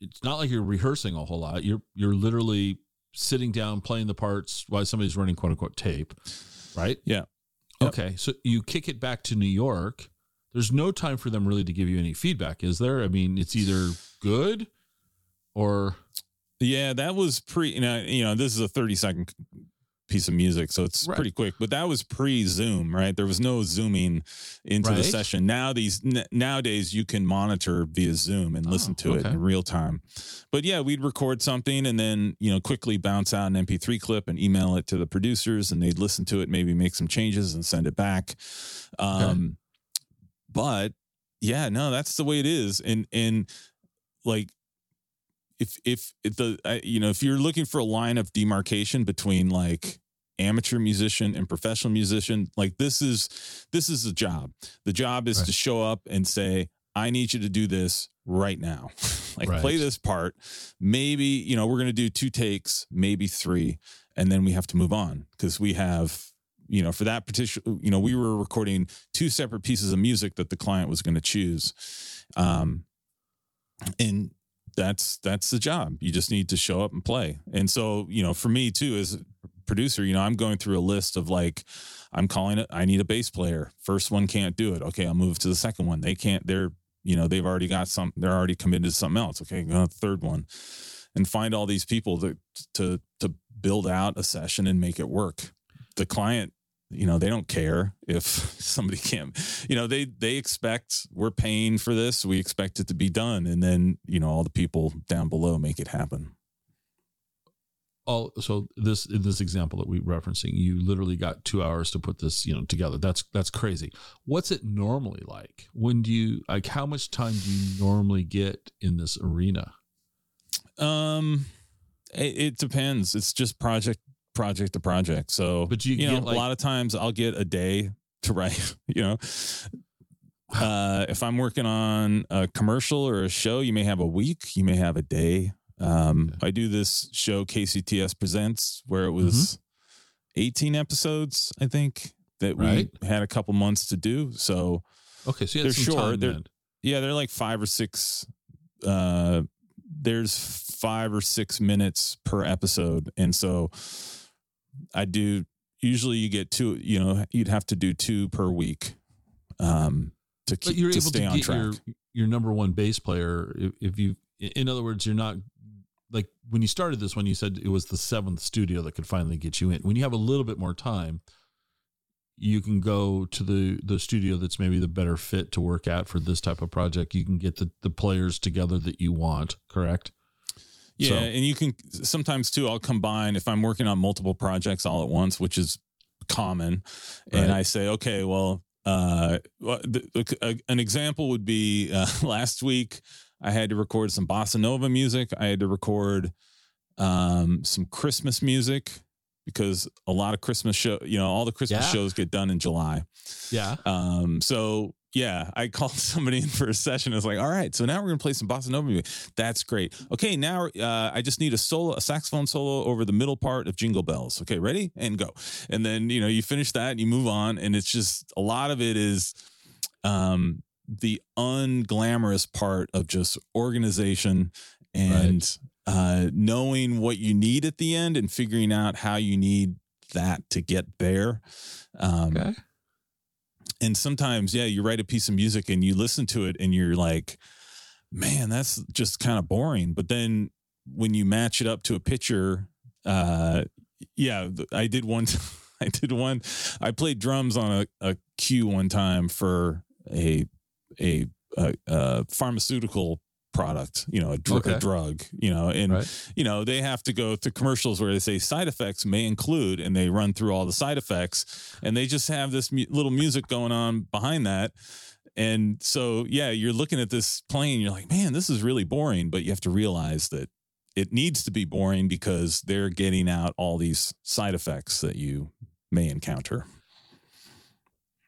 It's not like you're rehearsing a whole lot. You're you're literally sitting down playing the parts while somebody's running quote unquote tape. Right? Yeah. Yep. Okay. So you kick it back to New York. There's no time for them really to give you any feedback, is there? I mean, it's either good or yeah, that was pre. You know, you know, this is a thirty second piece of music, so it's Right. pretty quick. But that was pre Zoom, right? There was no zooming into the session. Now these n- nowadays you can monitor via Zoom and listen Oh, to it in real time. But yeah, we'd record something and then you know quickly bounce out an MP3 clip and email it to the producers, and they'd listen to it, maybe make some changes and send it back. Um, but yeah, no, that's the way it is, and and like if if if the I- you know if you're looking for a line of demarcation between like amateur musician and professional musician like this is this is the job. The job is Right. to show up and say i need you to do this right now. Like Right. play this part. Maybe you know we're going to do two takes maybe three and then we have to move on because we have you know for that particular you know we were recording two separate pieces of music that the client was going to choose. Um and that's that's the job. You just need to show up and play. And so you know for me too a producer you know i'm going through a list of like i'm calling it i need a bass player. First one can't do it. Okay i'll move to the second one. They can't they're you know they've already got some they're already committed to something else. Okay go to the third one and find all these people to to to build out a session and make it work. The client you know they don't care if somebody can't you know they they expect we're paying for this. We expect it to be done. And then you know all the people down below make it happen all so this in this example that we're referencing you literally got two hours to put this you know together. That's that's crazy. What's it normally like? When do you like how much time do you normally get in this arena? Um it, it depends. It's just project project to project. So But you you know like- a lot of times i'll get a day to write you know? Uh if i'm working on a commercial or a show you may have a week you may have a day um i do this show kcts presents where it was Mm-hmm. 18 episodes i think that Right. we had a couple months to do so okay so They're short, they're- then. yeah they're like five or six uh there's five or six minutes per episode and so i do usually you get two. You know, you'd have to do two per week um, to But keep you're to able stay to on track. your your number one bass player if, if you. In other words, you're not like when you started this one. You said it was the seventh studio that could finally get you in. When you have a little bit more time, you can go to the the studio that's maybe the better fit to work at for this type of project. You can get the the players together that you want. Correct. Yeah, So- and you can sometimes too. I'll combine if I'm working on multiple projects all at once, which is common, and I say, okay, well, uh, the, the- a- an example would be uh, last week I had to record some bossa nova music. I had to record um, some Christmas music because a lot of Christmas show, you know, all the Christmas Yeah. shows get done in July. Yeah. Um, so yeah, I called somebody in for a session. I was like, all right, so now we're gonna play some bossa nova music. That's great. Okay, now uh, I just need a solo, a saxophone solo over the middle part of Jingle Bells. Okay, ready and go. And then you know you finish that and you move on, and it's just a lot of it is um, the unglamorous part of just organization and uh, knowing what you need at the end and figuring out how you need that to get there. Um, Okay. and sometimes yeah you write a piece of music and you listen to it and you're like man that's just kind of boring but then when you match it up to a picture uh yeah i did one i did one i played drums on a, a cue one time for a a, a, a pharmaceutical product you know a, dr- Okay. a drug you know and Right. you know, they have to go through commercials where they say side effects may include, and they run through all the side effects, and they just have this mu- little music going on behind that. And so, yeah, you're looking at this plane, you're like, man, this is really boring, but you have to realize that it needs to be boring because they're getting out all these side effects that you may encounter.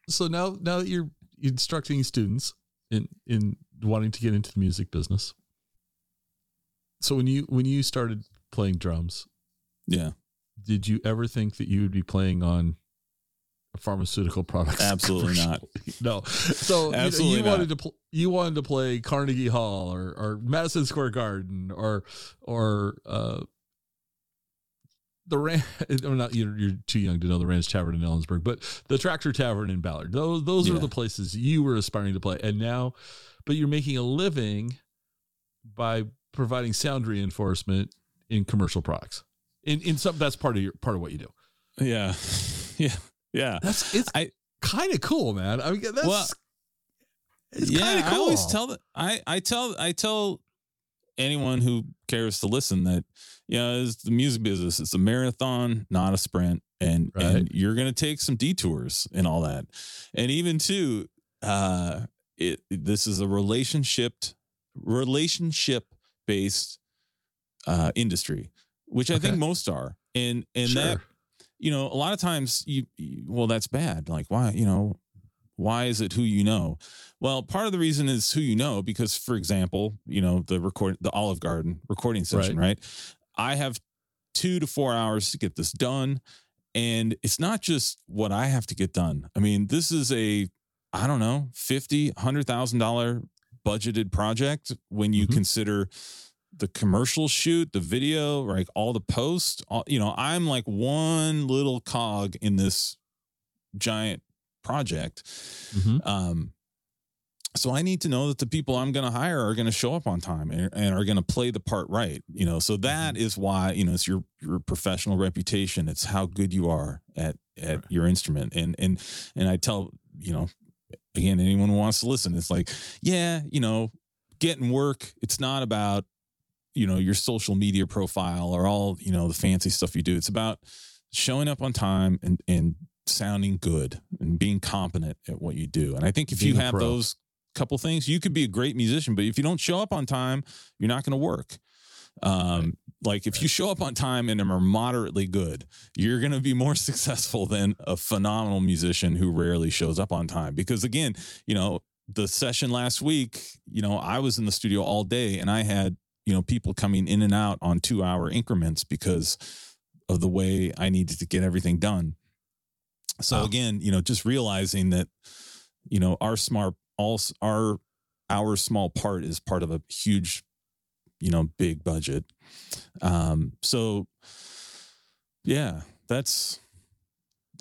So now now that you're instructing students in in wanting to get into the music business. So when you when you started playing drums, Yeah, did you ever think that you would be playing on a pharmaceutical products? Absolutely not. No. So you know, you, wanted to pl- you wanted to play Carnegie Hall or or Madison Square Garden or or uh the Ran- or not you're, you're too young to know the Ranch Tavern in Ellensburg, but the Tractor Tavern in Ballard. Those those are the places you were aspiring to play, and now, but you're making a living by providing sound reinforcement in commercial products. In in some that's part of your part of what you do. yeah, yeah, yeah. That's it's I- kind of cool, man. I mean that's Well, it's yeah, kind of I cool. always tell that I I tell I tell anyone who cares to listen that you know it's the music business. It's a marathon, not a sprint, and Right. and you're gonna take some detours and all that, and even too, uh, it this is a relationship relationship based uh industry, which I think most are, and and sure. that you know, a lot of times you, you- well, that's bad. Like, why, you know, why is it who you know? Well, part of the reason is who you know, because for example, you know, the record, the Olive Garden recording session, right? I have two to four hours to get this done. And it's not just what I have to get done. I mean, this is a, I don't know, fifty, hundred thousand dollar budgeted project when you Mhm. consider the commercial shoot, the video, like all the posts, all, you know, I'm like one little cog in this giant project. Mhm. Um, so I need to know that the people I'm going to hire are going to show up on time and, and are going to play the part right. You know, so that is why you know it's your your professional reputation. It's how good you are at at Right. your instrument. And and and I tell you know again anyone who wants to listen, it's like yeah, you know, getting work. It's not about you know your social media profile or all you know the fancy stuff you do. It's about showing up on time and and sounding good and being competent at what you do. And I think if Being you have pro. those couple things, you could be a great musician, but if you don't show up on time, you're not going to work. Um, like if you show up on time and are moderately good, you're going to be more successful than a phenomenal musician who rarely shows up on time. Because again, you know, the session last week, you know, I was in the studio all day and I had, you know, people coming in and out on two hour increments because of the way I needed to get everything done. So Wow. again, you know, just realizing that, you know, our smart, all our, our small part is part of a huge, you know, big budget. Um, so yeah, that's,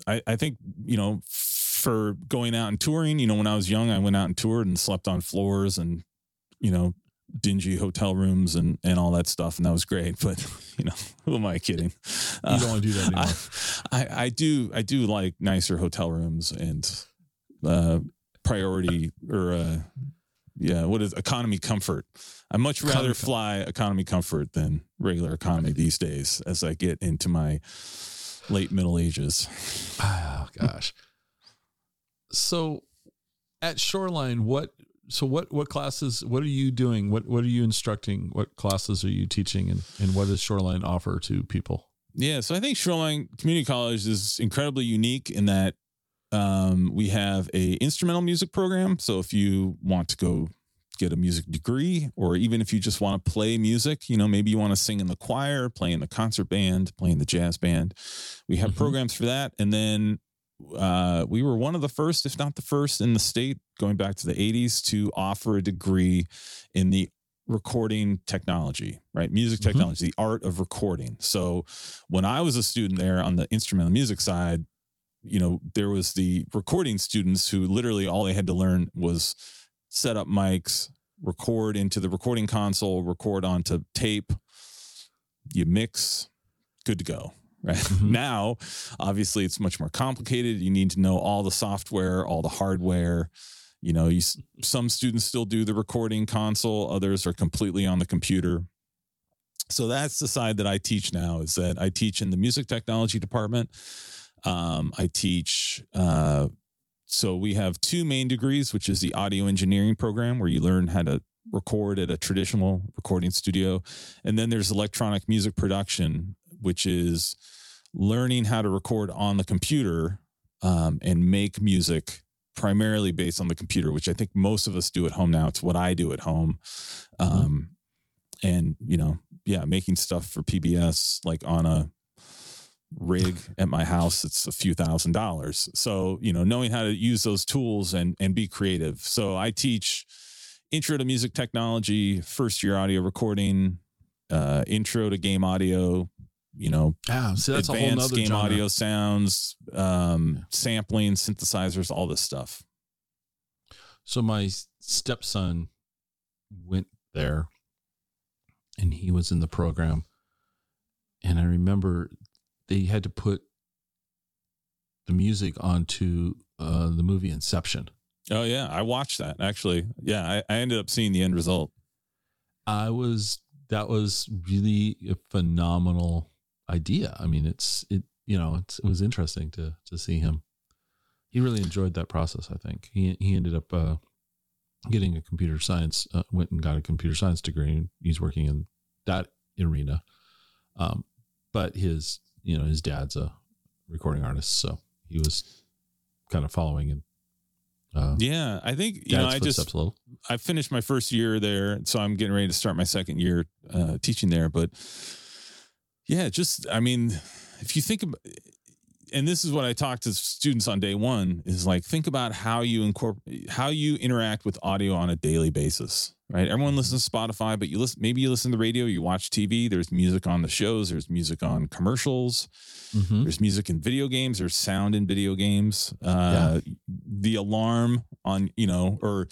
I, I think you know for going out and touring. You know, when I was young, I went out and toured and slept on floors and you know dingy hotel rooms and and all that stuff, and that was great. But you know, who am I kidding? You don't want to do that anymore. I, I do I do like nicer hotel rooms and uh, priority or uh, yeah, what is economy comfort? I much rather Economy fly economy comfort than regular economy these days as I get into my late middle ages. Oh gosh. So at Shoreline, what so what what classes what are you doing? What what are you instructing? What classes are you teaching and, and what does Shoreline offer to people? Yeah, so I think Shoreline Community College is incredibly unique in that um, we have a instrumental music program. So if you want to go get a music degree, or even if you just want to play music, you know, maybe you want to sing in the choir, play in the concert band, play in the jazz band, we have Mhm. programs for that. And then uh, we were one of the first, if not the first, in the state going back to the 80s to offer a degree in the recording technology, right? Music Mhm. technology, the art of recording. So when I was a student there on the instrumental music side, you know, there was the recording students who literally all they had to learn was set up mics, record into the recording console, record onto tape, you mix, good to go. Right Mhm. now, obviously, it's much more complicated. You need to know all the software, all the hardware. You know, you some students still do the recording console, others are completely on the computer. So that's the side that I teach now. Is that I teach in the music technology department. Um, I teach. Uh, so we have two main degrees, which is the audio engineering program, where you learn how to record at a traditional recording studio, and then there's electronic music production, which is learning how to record on the computer um, and make music primarily based on the computer, which I think most of us do at home now. It's what I do at home. Um, and, you know, yeah, making stuff for PBS like on a rig at my house, it's a few thousand dollars. So, you know, knowing how to use those tools and, and be creative. So I teach intro to music technology, first year audio recording, uh, intro to game audio, you know, Ah, see that's a whole nother game genre. audio sounds, um, Yeah. sampling, synthesizers, all this stuff. So my stepson went there and he was in the program. And I remember they had to put the music onto uh, the movie Inception. Oh yeah, I watched that actually. Yeah, I, I ended up seeing the end result. I was that was really a phenomenal idea. I mean, it's it you know it's, it was interesting to to see him. He really enjoyed that process. I think he he ended up uh, getting a computer science. Uh, went and got a computer science degree. and He's working in that arena. Um, but his you know his dad's a recording artist, so he was kind of following in. Uh, Yeah, I think you know I just footsteps a little. I finished my first year there, so I'm getting ready to start my second year uh, teaching there. But yeah, just I mean, if you think about, and this is what I talk to students on day one is like think about how you incorporate how you interact with audio on a daily basis. Right, everyone listens to Spotify, but you listen. Maybe you listen to the radio, you watch TV. There's music on the shows. There's music on commercials. Mhm. There's music in video games. There's sound in video games. Uh, The alarm on, you know, or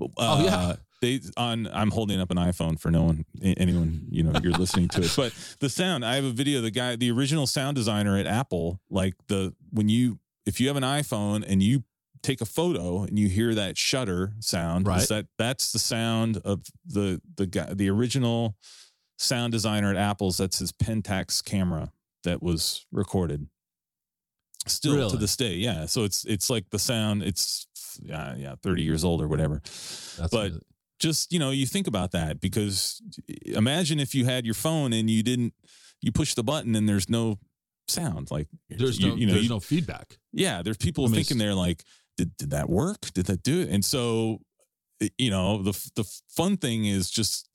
uh, Oh, yeah. they on. I'm holding up an iPhone for no one, anyone, you know, you're listening to it. But the sound. I have a video. The guy, the original sound designer at Apple, like the when you if you have an iPhone and you take a photo and you hear that shutter sound, Right. that that's the sound of the the guy, the original sound designer at Apple's. That's his Pentax camera that was recorded. Still to this day, yeah. So it's it's like the sound. It's yeah, yeah, thirty years old or whatever. That's but- amazing. Just you know, you think about that because imagine if you had your phone and you didn't, you push the button and there's no sound. Like there's you, no you know, there's you- no feedback. yeah, there's people I mean, thinking they're like, did, did that work? Did that do it? And so, you know, the the fun thing is just,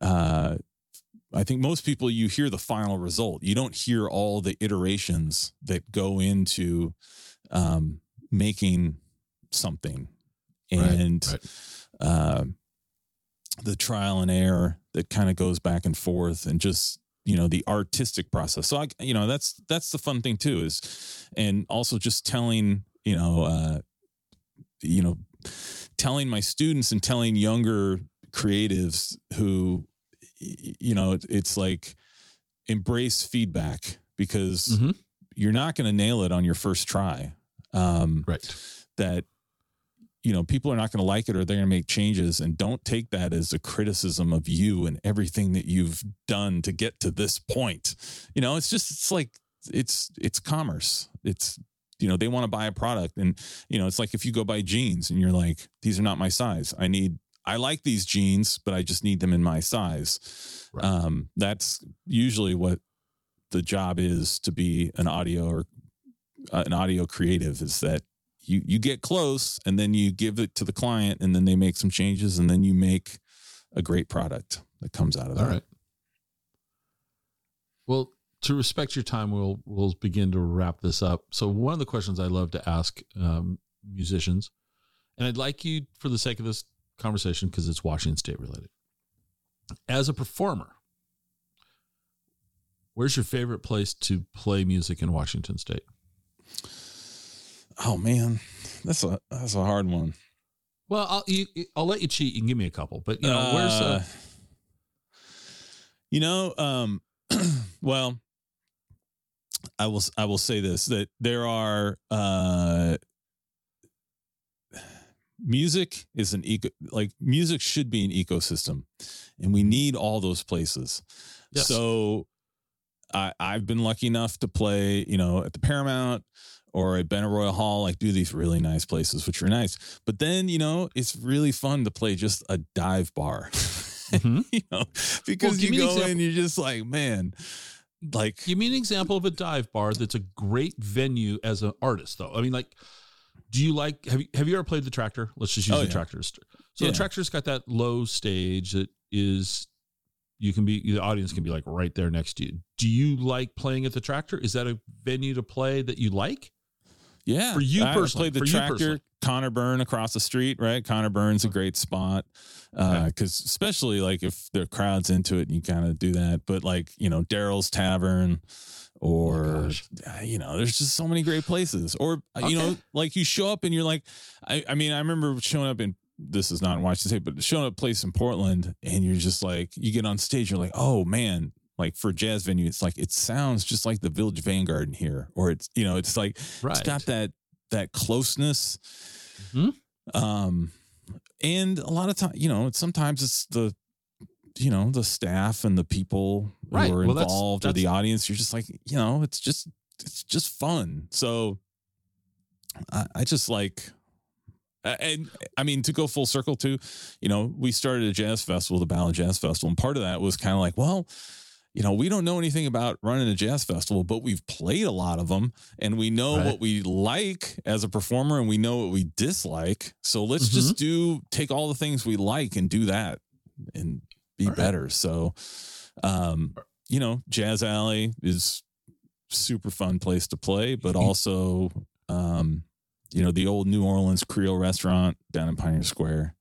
uh, I think most people you hear the final result. You don't hear all the iterations that go into um, making something, Right, and right. uh, the trial and error that kind of goes back and forth, and just you know the artistic process so i you know that's that's the fun thing too is and also just telling you know uh you know telling my students and telling younger creatives who you know it, it's like embrace feedback because Mhm. you're not going to nail it on your first try um Right. that you know people are not going to like it or they're going to make changes and don't take that as a criticism of you and everything that you've done to get to this point you know it's just it's like it's it's commerce it's you know they want to buy a product and you know it's like if you go buy jeans and you're like these are not my size i need i like these jeans but i just need them in my size Right. um that's usually what the job is to be an audio or uh, an audio creative is that you you get close and then you give it to the client and then they make some changes and then you make a great product that comes out of that. All right. Well, to respect your time, we'll we'll begin to wrap this up. So one of the questions I love to ask um, musicians, and I'd like you, for the sake of this conversation, because it's Washington State related, as a performer, where's your favorite place to play music in Washington State? Oh man, that's a that's a hard one. Well, I'll you, I'll let you cheat. You can give me a couple, but you know, where's uh, Uh, you know, um, well, I will I will say this that there are uh, music is an eco like music should be an ecosystem, and we need all those places. Yes. So, I I've been lucky enough to play, you know, at the Paramount or at Benaroya Hall, like do these really nice places, which are nice. But then, you know, it's really fun to play just a dive bar. Mhm. you know, because give you go in, you're just like, man, like Give me an example of a dive bar that's a great venue as an artist, though. I mean, like, do you like have you have you ever played the tractor? Let's just use Oh, the yeah. tractors. So Yeah. the tractor's got that low stage that is you can be the audience can be like right there next to you. Do you like playing at the tractor? Is that a venue to play that you like? yeah. For you I personally, played the tractor. Conor Byrne across the street, right? Conor Byrne's a great spot. Uh, cause especially like if the crowd's into it and you kind of do that, but like, you know, Darrell's Tavern or, Oh, uh, you know, there's just so many great places or, uh, you know, like you show up and you're like, I, I mean, I remember showing up in, this is not in Washington State, but showing up place in Portland and you're just like, you get on stage, you're like, oh man, like for jazz venue, it's like, it sounds just like the Village Vanguard in here, or it's, you know, it's like, Right. it's got that that closeness Mhm. um and a lot of time you know it's sometimes it's the you know the staff and the people Right. who are Well, that's- involved or the audience you're just like you know it's just it's just fun so i, I just like and I mean to go full circle too, you know, we started a jazz festival, the Ballard Jazz Festival, and part of that was kind of like, well, you know, we don't know anything about running a jazz festival, but we've played a lot of them and we know Right. what we like as a performer and we know what we dislike. So let's Mm-hmm. just do take all the things we like and do that and be All right. better. So um, you know, Jazz Alley is super fun place to play, but also um, you know, the old New Orleans Creole restaurant down in Pioneer Square.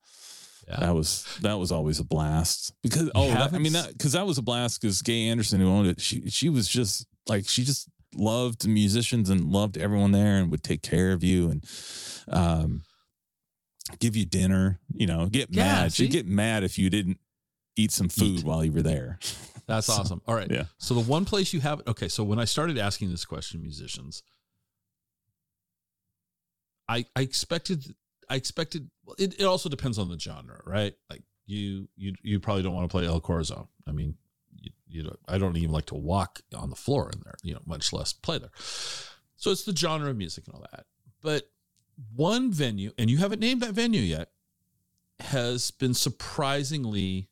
Yeah. That was that was always a blast because oh that, I mean that because that was a blast because Gaye Anderson who owned it she she was just like she just loved musicians and loved everyone there and would take care of you and um give you dinner you know get Yeah, mad she'd get mad if you didn't eat some food Eat. while you were there That's So, awesome. All right. yeah. So the one place you have okay, so when I started asking this question, musicians, I I expected I expected well, it, it also depends on the genre, right? Like you you you probably don't want to play El Corazon. I mean, you, you don't, I don't even like to walk on the floor in there, you know, much less play there. So it's the genre of music and all that. But one venue, and you haven't named that venue yet, has been surprisingly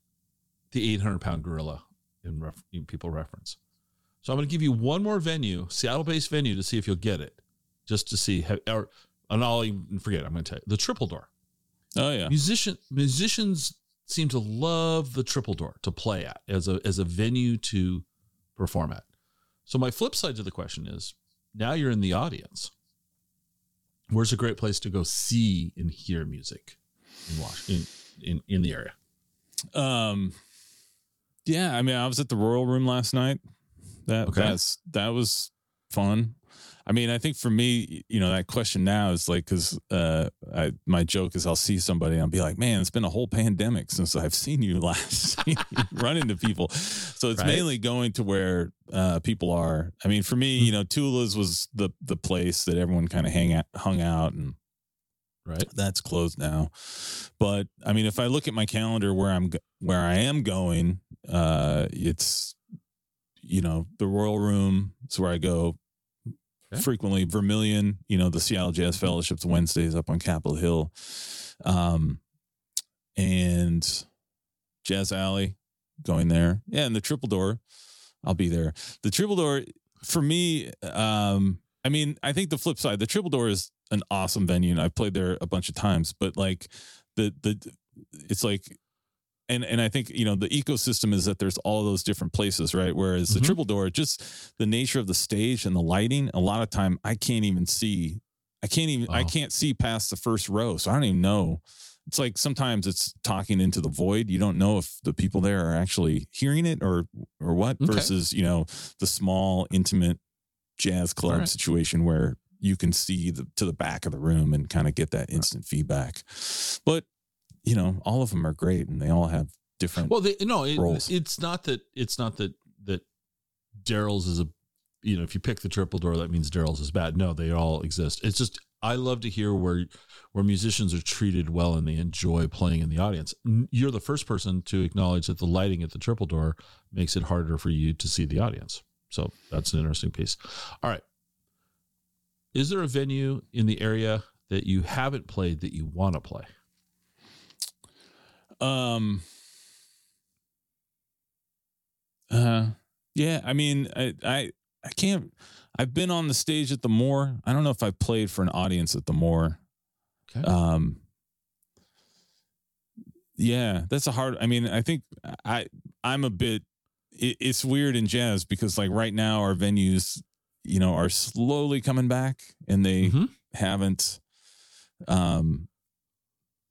the 800 pound gorilla in, ref, in people reference. So I'm going to give you one more venue, Seattle based venue, to see if you'll get it, just to see. How, or, and I'll even forget. I'm going to tell you the Triple Door. Oh yeah Musician musicians seem to love the Triple Door to play at as a as a venue to perform at. So my flip side to the question is now you're in the audience. Where's a great place to go see and hear music in Washington in in, in the area? um Yeah, I mean, I was at the Royal Room last night. That Okay. that's that was fun. I mean, I think for me, you know, that question now is like because uh, I, my joke is I'll see somebody and I'll be like, "Man, it's been a whole pandemic since I've seen you last." Run into people, so it's Right. mainly going to where uh, people are. I mean, for me, you know, Tula's was the the place that everyone kind of hang out, hung out, and Right. that's closed now. But I mean, if I look at my calendar where I'm where I am going, uh, it's you know the Royal Room is where I go Okay. frequently. Vermillion, you know, the Seattle Jazz Fellowship's Wednesdays up on Capitol Hill, um, and Jazz Alley, going there. Yeah, and the Triple Door, I'll be there. The Triple Door for me, um, I mean, I think the flip side, the Triple Door is an awesome venue, and I've played there a bunch of times. But like the the, it's like, and and I think you know the ecosystem is that there's all those different places, right? Whereas the Mhm. Triple Door, just the nature of the stage and the lighting, a lot of time I can't even see. I can't even. I Oh. can't see past the first row, so I don't even know. It's like sometimes it's talking into the void. You don't know if the people there are actually hearing it or or what. Okay. Versus you know the small intimate jazz club right. situation where you can see the to the back of the room and kind of get that instant feedback. But you know, all of them are great and they all have different. Well, they, no, it, it's not that. It's not that that Darrell's is a. You know, if you pick the triple door, that means Darrell's is bad. No, they all exist. It's just I love to hear where where musicians are treated well and they enjoy playing in the audience. You're the first person to acknowledge that the lighting at the triple door makes it harder for you to see the audience. So that's an interesting piece. All right. Is there a venue in the area that you haven't played that you want to play? Um. Uh, yeah. I mean, I, I, I can't. I've been on the stage at the Moore. I don't know if I played for an audience at the Moore. Okay. Um. Yeah, that's a hard. I mean, I think I I'm a bit. It, it's weird in jazz because like right now our venues, you know, are slowly coming back and they Mhm. haven't. Um,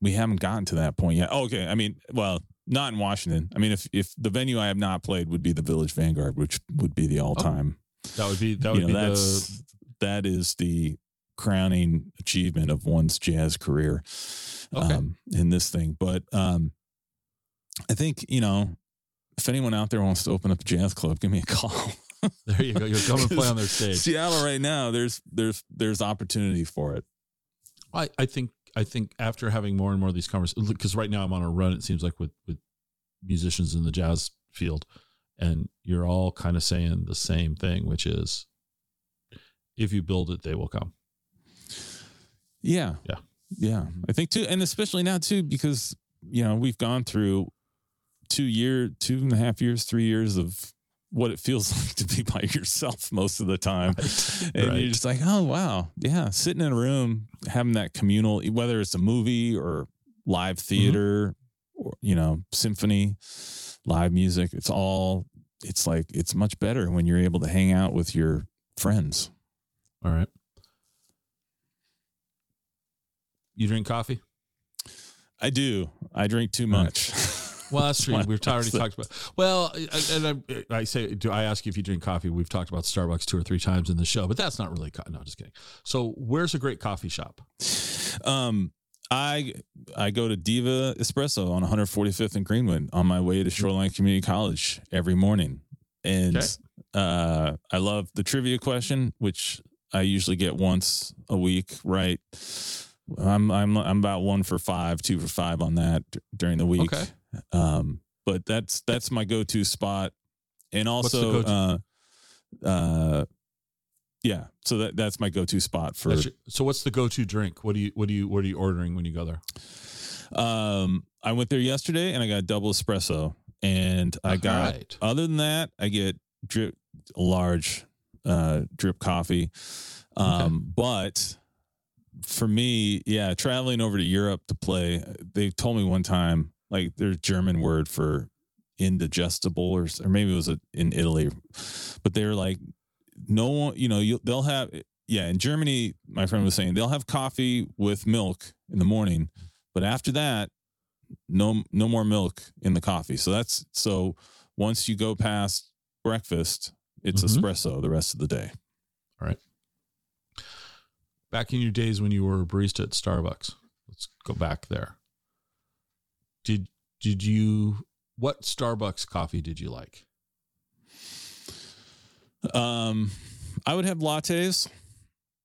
we haven't gotten to that point yet. Oh, okay, I mean, well, not in Washington. I mean, if if the venue I have not played would be the Village Vanguard, which would be the all time. That would be that you would know, be that's the that is the crowning achievement of one's jazz career Okay. um, in this thing. But um, I think you know, if anyone out there wants to open up a jazz club, give me a call. There you go. You'll come and play on their stage. Seattle right now, there's there's there's opportunity for it. I, I think I think after having more and more of these conversations, because right now I'm on a run. It seems like with with musicians in the jazz field, and you're all kind of saying the same thing, which is, if you build it, they will come. Yeah. Yeah. Yeah. I think too, and especially now too, because you know, we've gone through two year, two and a half years, three years of what it feels like to be by yourself most of the time. And Right. you're just like, oh wow. Yeah. Sitting in a room, having that communal, whether it's a movie or live mm-hmm. theater or, you know, symphony, live music, it's all it's like it's much better when you're able to hang out with your friends. All right. You drink coffee? I do. I drink too much. Well, that's true. We've already talked about. Well, and I, I say, do I ask you if you drink coffee? We've talked about Starbucks two or three times in the show, but that's not really. Co- no, just kidding. So, where's a great coffee shop? Um, I I go to Diva Espresso on 145th and Greenwood on my way to Shoreline Community College every morning, and Okay. uh, I love the trivia question, which I usually get once a week. Right, I'm I'm I'm about one for five, two for five on that d- during the week. Okay. Um, but that's that's my go-to spot, and also uh, uh, yeah. So that that's my go-to spot for your- so, what's the go-to drink? What do you what do you what are you ordering when you go there? Um, I went there yesterday and I got a double espresso, and I All got. right. Other than that, I get drip large, uh, drip coffee. Um, but for me, yeah, traveling over to Europe to play, they told me one time like their German word for indigestible or or maybe it was a, in Italy, but they were like, no one, you know, you they'll have yeah in Germany. My friend was saying they'll have coffee with milk in the morning, but after that, no no more milk in the coffee. So that's so once you go past breakfast, it's Mhm. espresso the rest of the day. All right. Back in your days when you were a barista at Starbucks, let's go back there. Did did you what Starbucks coffee did you like? Um, I would have lattes.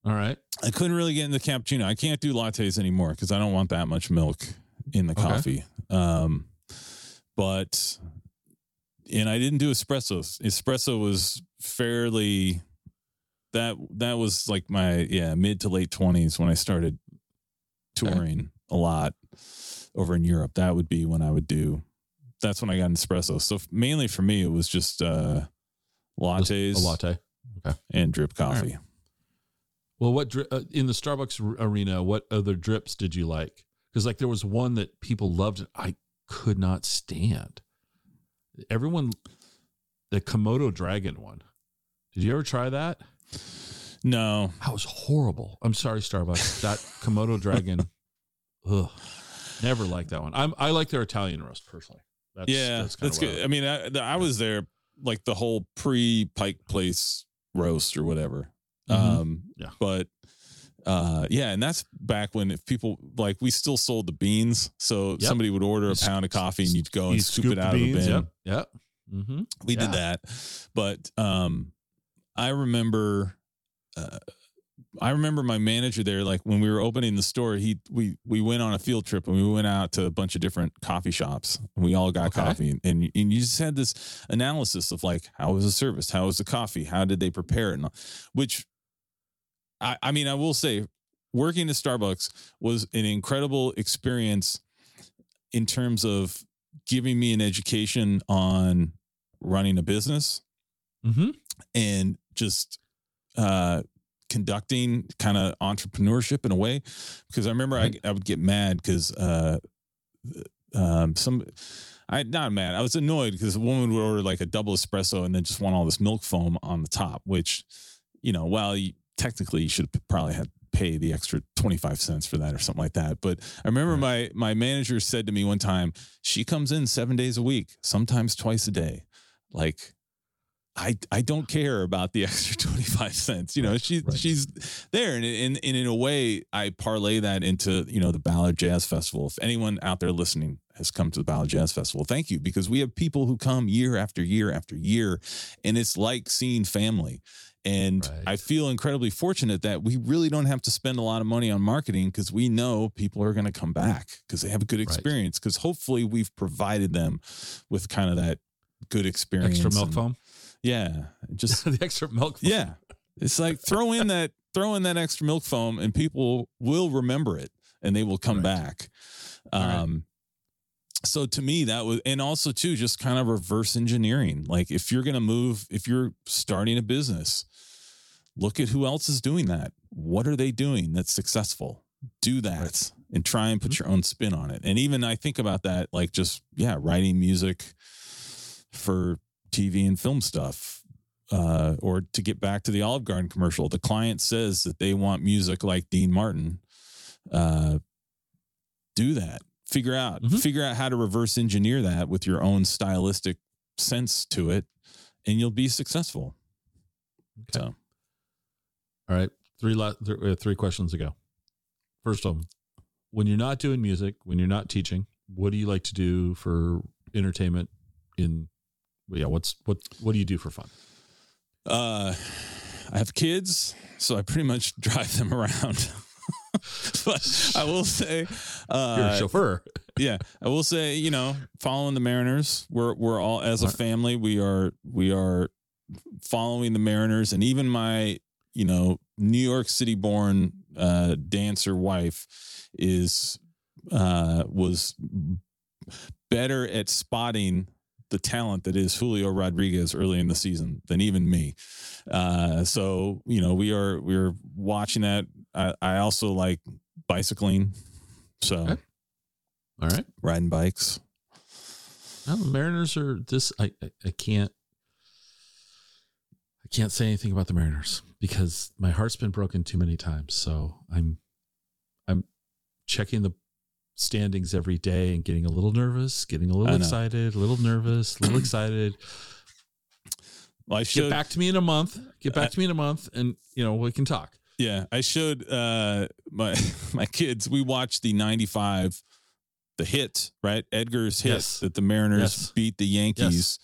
All right. I couldn't really get into cappuccino. I can't do lattes anymore because I don't want that much milk in the Okay. coffee. Um, but and I didn't do espressos. Espresso was fairly that that was like my yeah mid to late twenties when I started touring a lot over in Europe. That would be when I would do. That's when I got an espresso. So mainly for me, it was just uh, lattes A latte. and drip All right. coffee. Well, what dri- uh, in the Starbucks r- arena? What other drips did you like? Because like there was one that people loved. and I could not stand. Everyone, the Komodo Dragon one. Did you ever try that? No, That was horrible. I'm sorry, Starbucks. That Komodo Dragon. ugh, never liked that one. I'm I like their Italian roast personally. That's, yeah, that's, that's, good. what I mean, I, the- I was there like the whole pre Pike Place roast or whatever. Mhm. Um, Yeah. but uh, yeah, and that's back when if people like we still sold the beans, so Yep. somebody would order a pound of coffee and you'd go You and scoop, scoop it out of the bin. Yep. Yep. Mm-hmm. We Yeah. did that, but um, I remember. Uh, I remember my manager there, like when we were opening the store, he we we went on a field trip and we went out to a bunch of different coffee shops and we all got Okay. coffee and and you just had this analysis of like how was the service, how was the coffee, how did they prepare it, and which I I mean I will say working at Starbucks was an incredible experience in terms of giving me an education on running a business Mm-hmm. and just uh conducting kind of entrepreneurship in a way because i remember Right. I, I would get mad because uh um some i not mad i was annoyed because a woman would order like a double espresso and then just want all this milk foam on the top which you know well you, technically you should probably have pay the extra 25 cents for that or something like that but i remember my my manager said to me one time she comes in seven days a week sometimes twice a day like I I don't care about the extra 25 cents. You know, she's right. she's there and in, and in a way I parlay that into, you know, the Ballard Jazz Festival. If anyone out there listening has come to the Ballard Jazz Festival, thank you because we have people who come year after year after year and it's like seeing family. And Right. I feel incredibly fortunate that we really don't have to spend a lot of money on marketing because we know people are going to come back because they have a good experience. Because hopefully we've provided them with kind of that good experience. Extra milk and- foam. Yeah, just the extra milk foam. yeah. It's like throw in that throw in that extra milk foam, and people will remember it, and they will come Right. back. All right. Um, so to me, that was, and also too, just kind of reverse engineering. Like if you're gonna move, if you're starting a business, look at who else is doing that. What are they doing that's successful? Do that Right. Mm-hmm. and try and put your own spin on it. And even I think about that, like just yeah, writing music for TV and film stuff. Uh, or to get back to the Olive Garden commercial, the client says that they want music like Dean Martin. Uh, do that. Figure out Mhm. figure out how to reverse engineer that with your own stylistic sense to it, and you'll be successful. Okay. So All right. Three la- th- uh, three questions ago. First of them, when you're not doing music, when you're not teaching, what do you like to do for entertainment? In yeah, what's what what do you do for fun? Uh, I have kids, so I pretty much drive them around. but I will say, uh, You're a chauffeur. yeah, I will say, you know, following the Mariners, we're we're all as a family, we are we are following the Mariners, and even my you know New York City born uh, dancer wife is uh, was better at spotting the talent that is Julio Rodriguez early in the season than even me. Uh, so you know we are we are watching that. I, I also like bicycling, so Okay. All right. riding bikes. Well, the Mariners are this. I, I I can't. I can't say anything about the Mariners because my heart's been broken too many times. So I'm, I'm checking the standings every day and getting a little nervous, getting a little excited, a little nervous, a little excited. Well, I should Get back to me in a month. Get back to me in a month, and you know we can talk. yeah, I showed uh, my my kids. We watched the '95, the hit, right? Edgar's hit Yes. that the Mariners Yes. beat the Yankees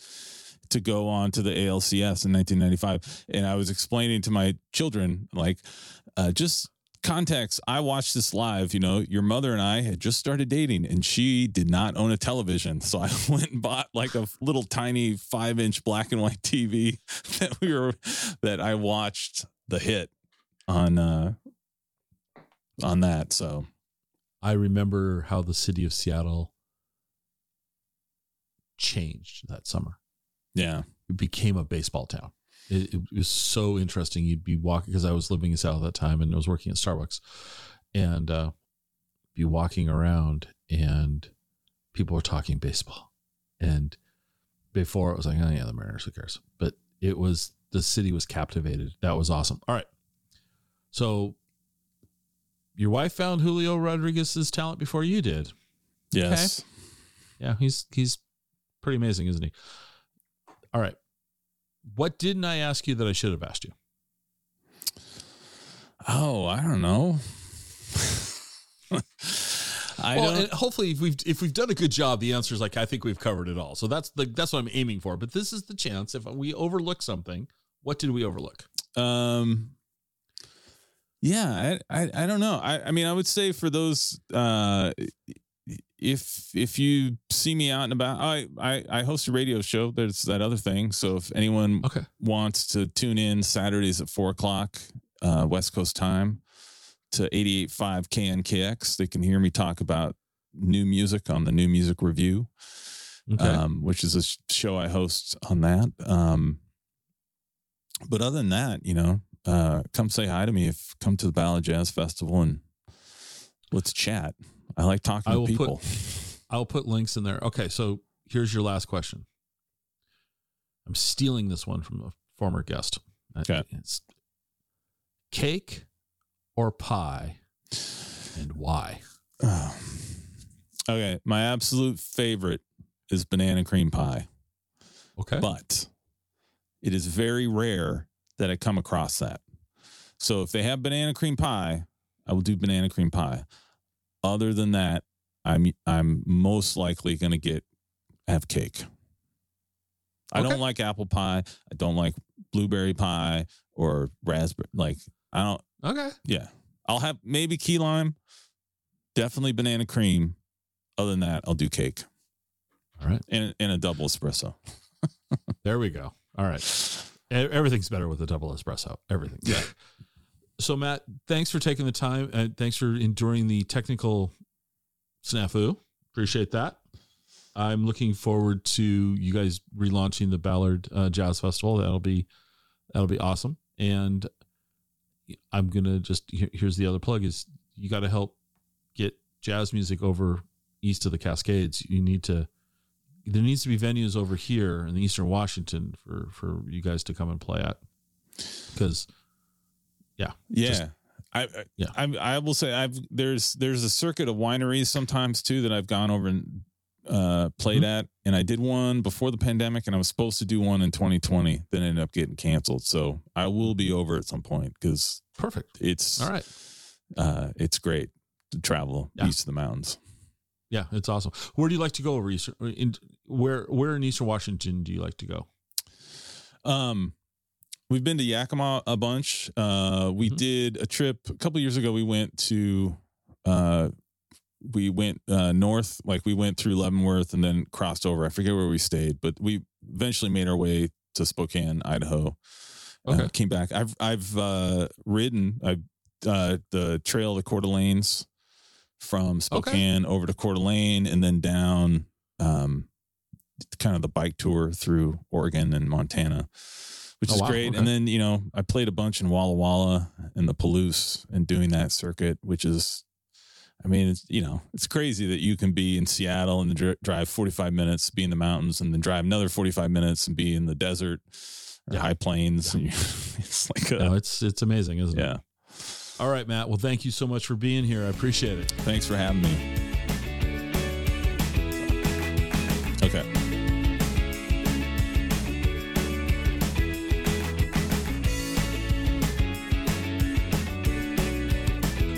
to go on to the ALCS in 1995. And I was explaining to my children, like, uh, just context. I watched this live. You know, your mother and I had just started dating, and she did not own a television, so I went and bought like a little tiny five inch black and white TV that we were that I watched the hit on uh on that. So I remember how the city of Seattle changed that summer. yeah, It became a baseball town. It, it was so interesting. You'd be walking because I was living in Seattle at that time and I was working at Starbucks, and uh, be walking around and people were talking baseball. And before it was like, oh yeah, the Mariners, who cares? But it was the city was captivated. That was awesome. All right, so your wife found Julio Rodriguez's talent before you did. yes. Yeah, he's he's pretty amazing, isn't he? All right. What didn't I ask you that I should have asked you? Oh, I don't know. I well, don't. and hopefully, if we've if we've done a good job, the answer is like I think we've covered it all. So that's the that's what I'm aiming for. But this is the chance. If we overlook something, what did we overlook? Um, yeah, I, I, I don't know. I, I mean, I would say for those, uh, if if you see me out and about, I, I I host a radio show. There's that other thing. So if anyone Okay. wants to tune in Saturdays at four o'clock, uh, West Coast time, to 88.5 KNKX, they can hear me talk about new music on the New Music Review Okay. um, which is a sh- show I host on that. Um, but other than that, you know, uh, come say hi to me if come to the Ballard Jazz Festival and let's chat. I like talking I to will put- people. I'll put links in there. Okay. So here's your last question. I'm stealing this one from a former guest. Okay. It's cake or pie, and why? Oh. Okay, my absolute favorite is banana cream pie, Okay. but it is very rare that I come across that. So if they have banana cream pie, I will do banana cream pie. Other than that, I'm I'm most likely going to get have cake. I Okay. don't like apple pie. I don't like blueberry pie or raspberry. Like I don't. okay. Yeah, I'll have maybe key lime. Definitely banana cream. Other than that, I'll do cake All right. and and a double espresso. There we go. All right. Everything's better with a double espresso. Everything. Yeah. So Matt, thanks for taking the time and thanks for enduring the technical snafu. Appreciate that. I'm looking forward to you guys relaunching the Ballard uh, Jazz Festival. That'll be that'll be awesome. And I'm gonna just here- here's the other plug is you got to help get jazz music over east of the Cascades. You need to there needs to be venues over here in the Eastern Washington for for you guys to come and play at because Yeah, Just- I, I Yeah. I I will say I've there's there's a circuit of wineries sometimes too that I've gone over and uh played Mm-hmm. at, and I did one before the pandemic, and I was supposed to do one in 2020, then ended up getting canceled. So I will be over at some point because perfect. it's All right, uh it's great to travel Yeah. east of the mountains. yeah, it's awesome. Where do you like to go over Eastern? In, where where in Eastern Washington do you like to go? Um, we've been to Yakima a bunch. Uh, we Mhm. did a trip a couple years ago. We went to, uh, we went uh, north, like we went through Leavenworth and then crossed over. I forget where we stayed, but we eventually made our way to Spokane, Idaho. Uh, Okay. came back. I've I've uh, ridden I uh, the trail the Coeur d'Alenes from Spokane over to Coeur d'Alene and then down um, kind of the bike tour through Oregon and Montana, which Oh, is wow. great. Okay. And then, you know, I played a bunch in Walla Walla and the Palouse and doing that circuit, which is, I mean, it's, you know, it's crazy that you can be in Seattle and dri- drive 45 minutes, be in the mountains, and then drive another 45 minutes and be in the desert or Yeah. high plains. And it's like a, No, it's it's amazing, isn't it? yeah. All right, Matt. Well, thank you so much for being here. I appreciate it. Thanks for having me.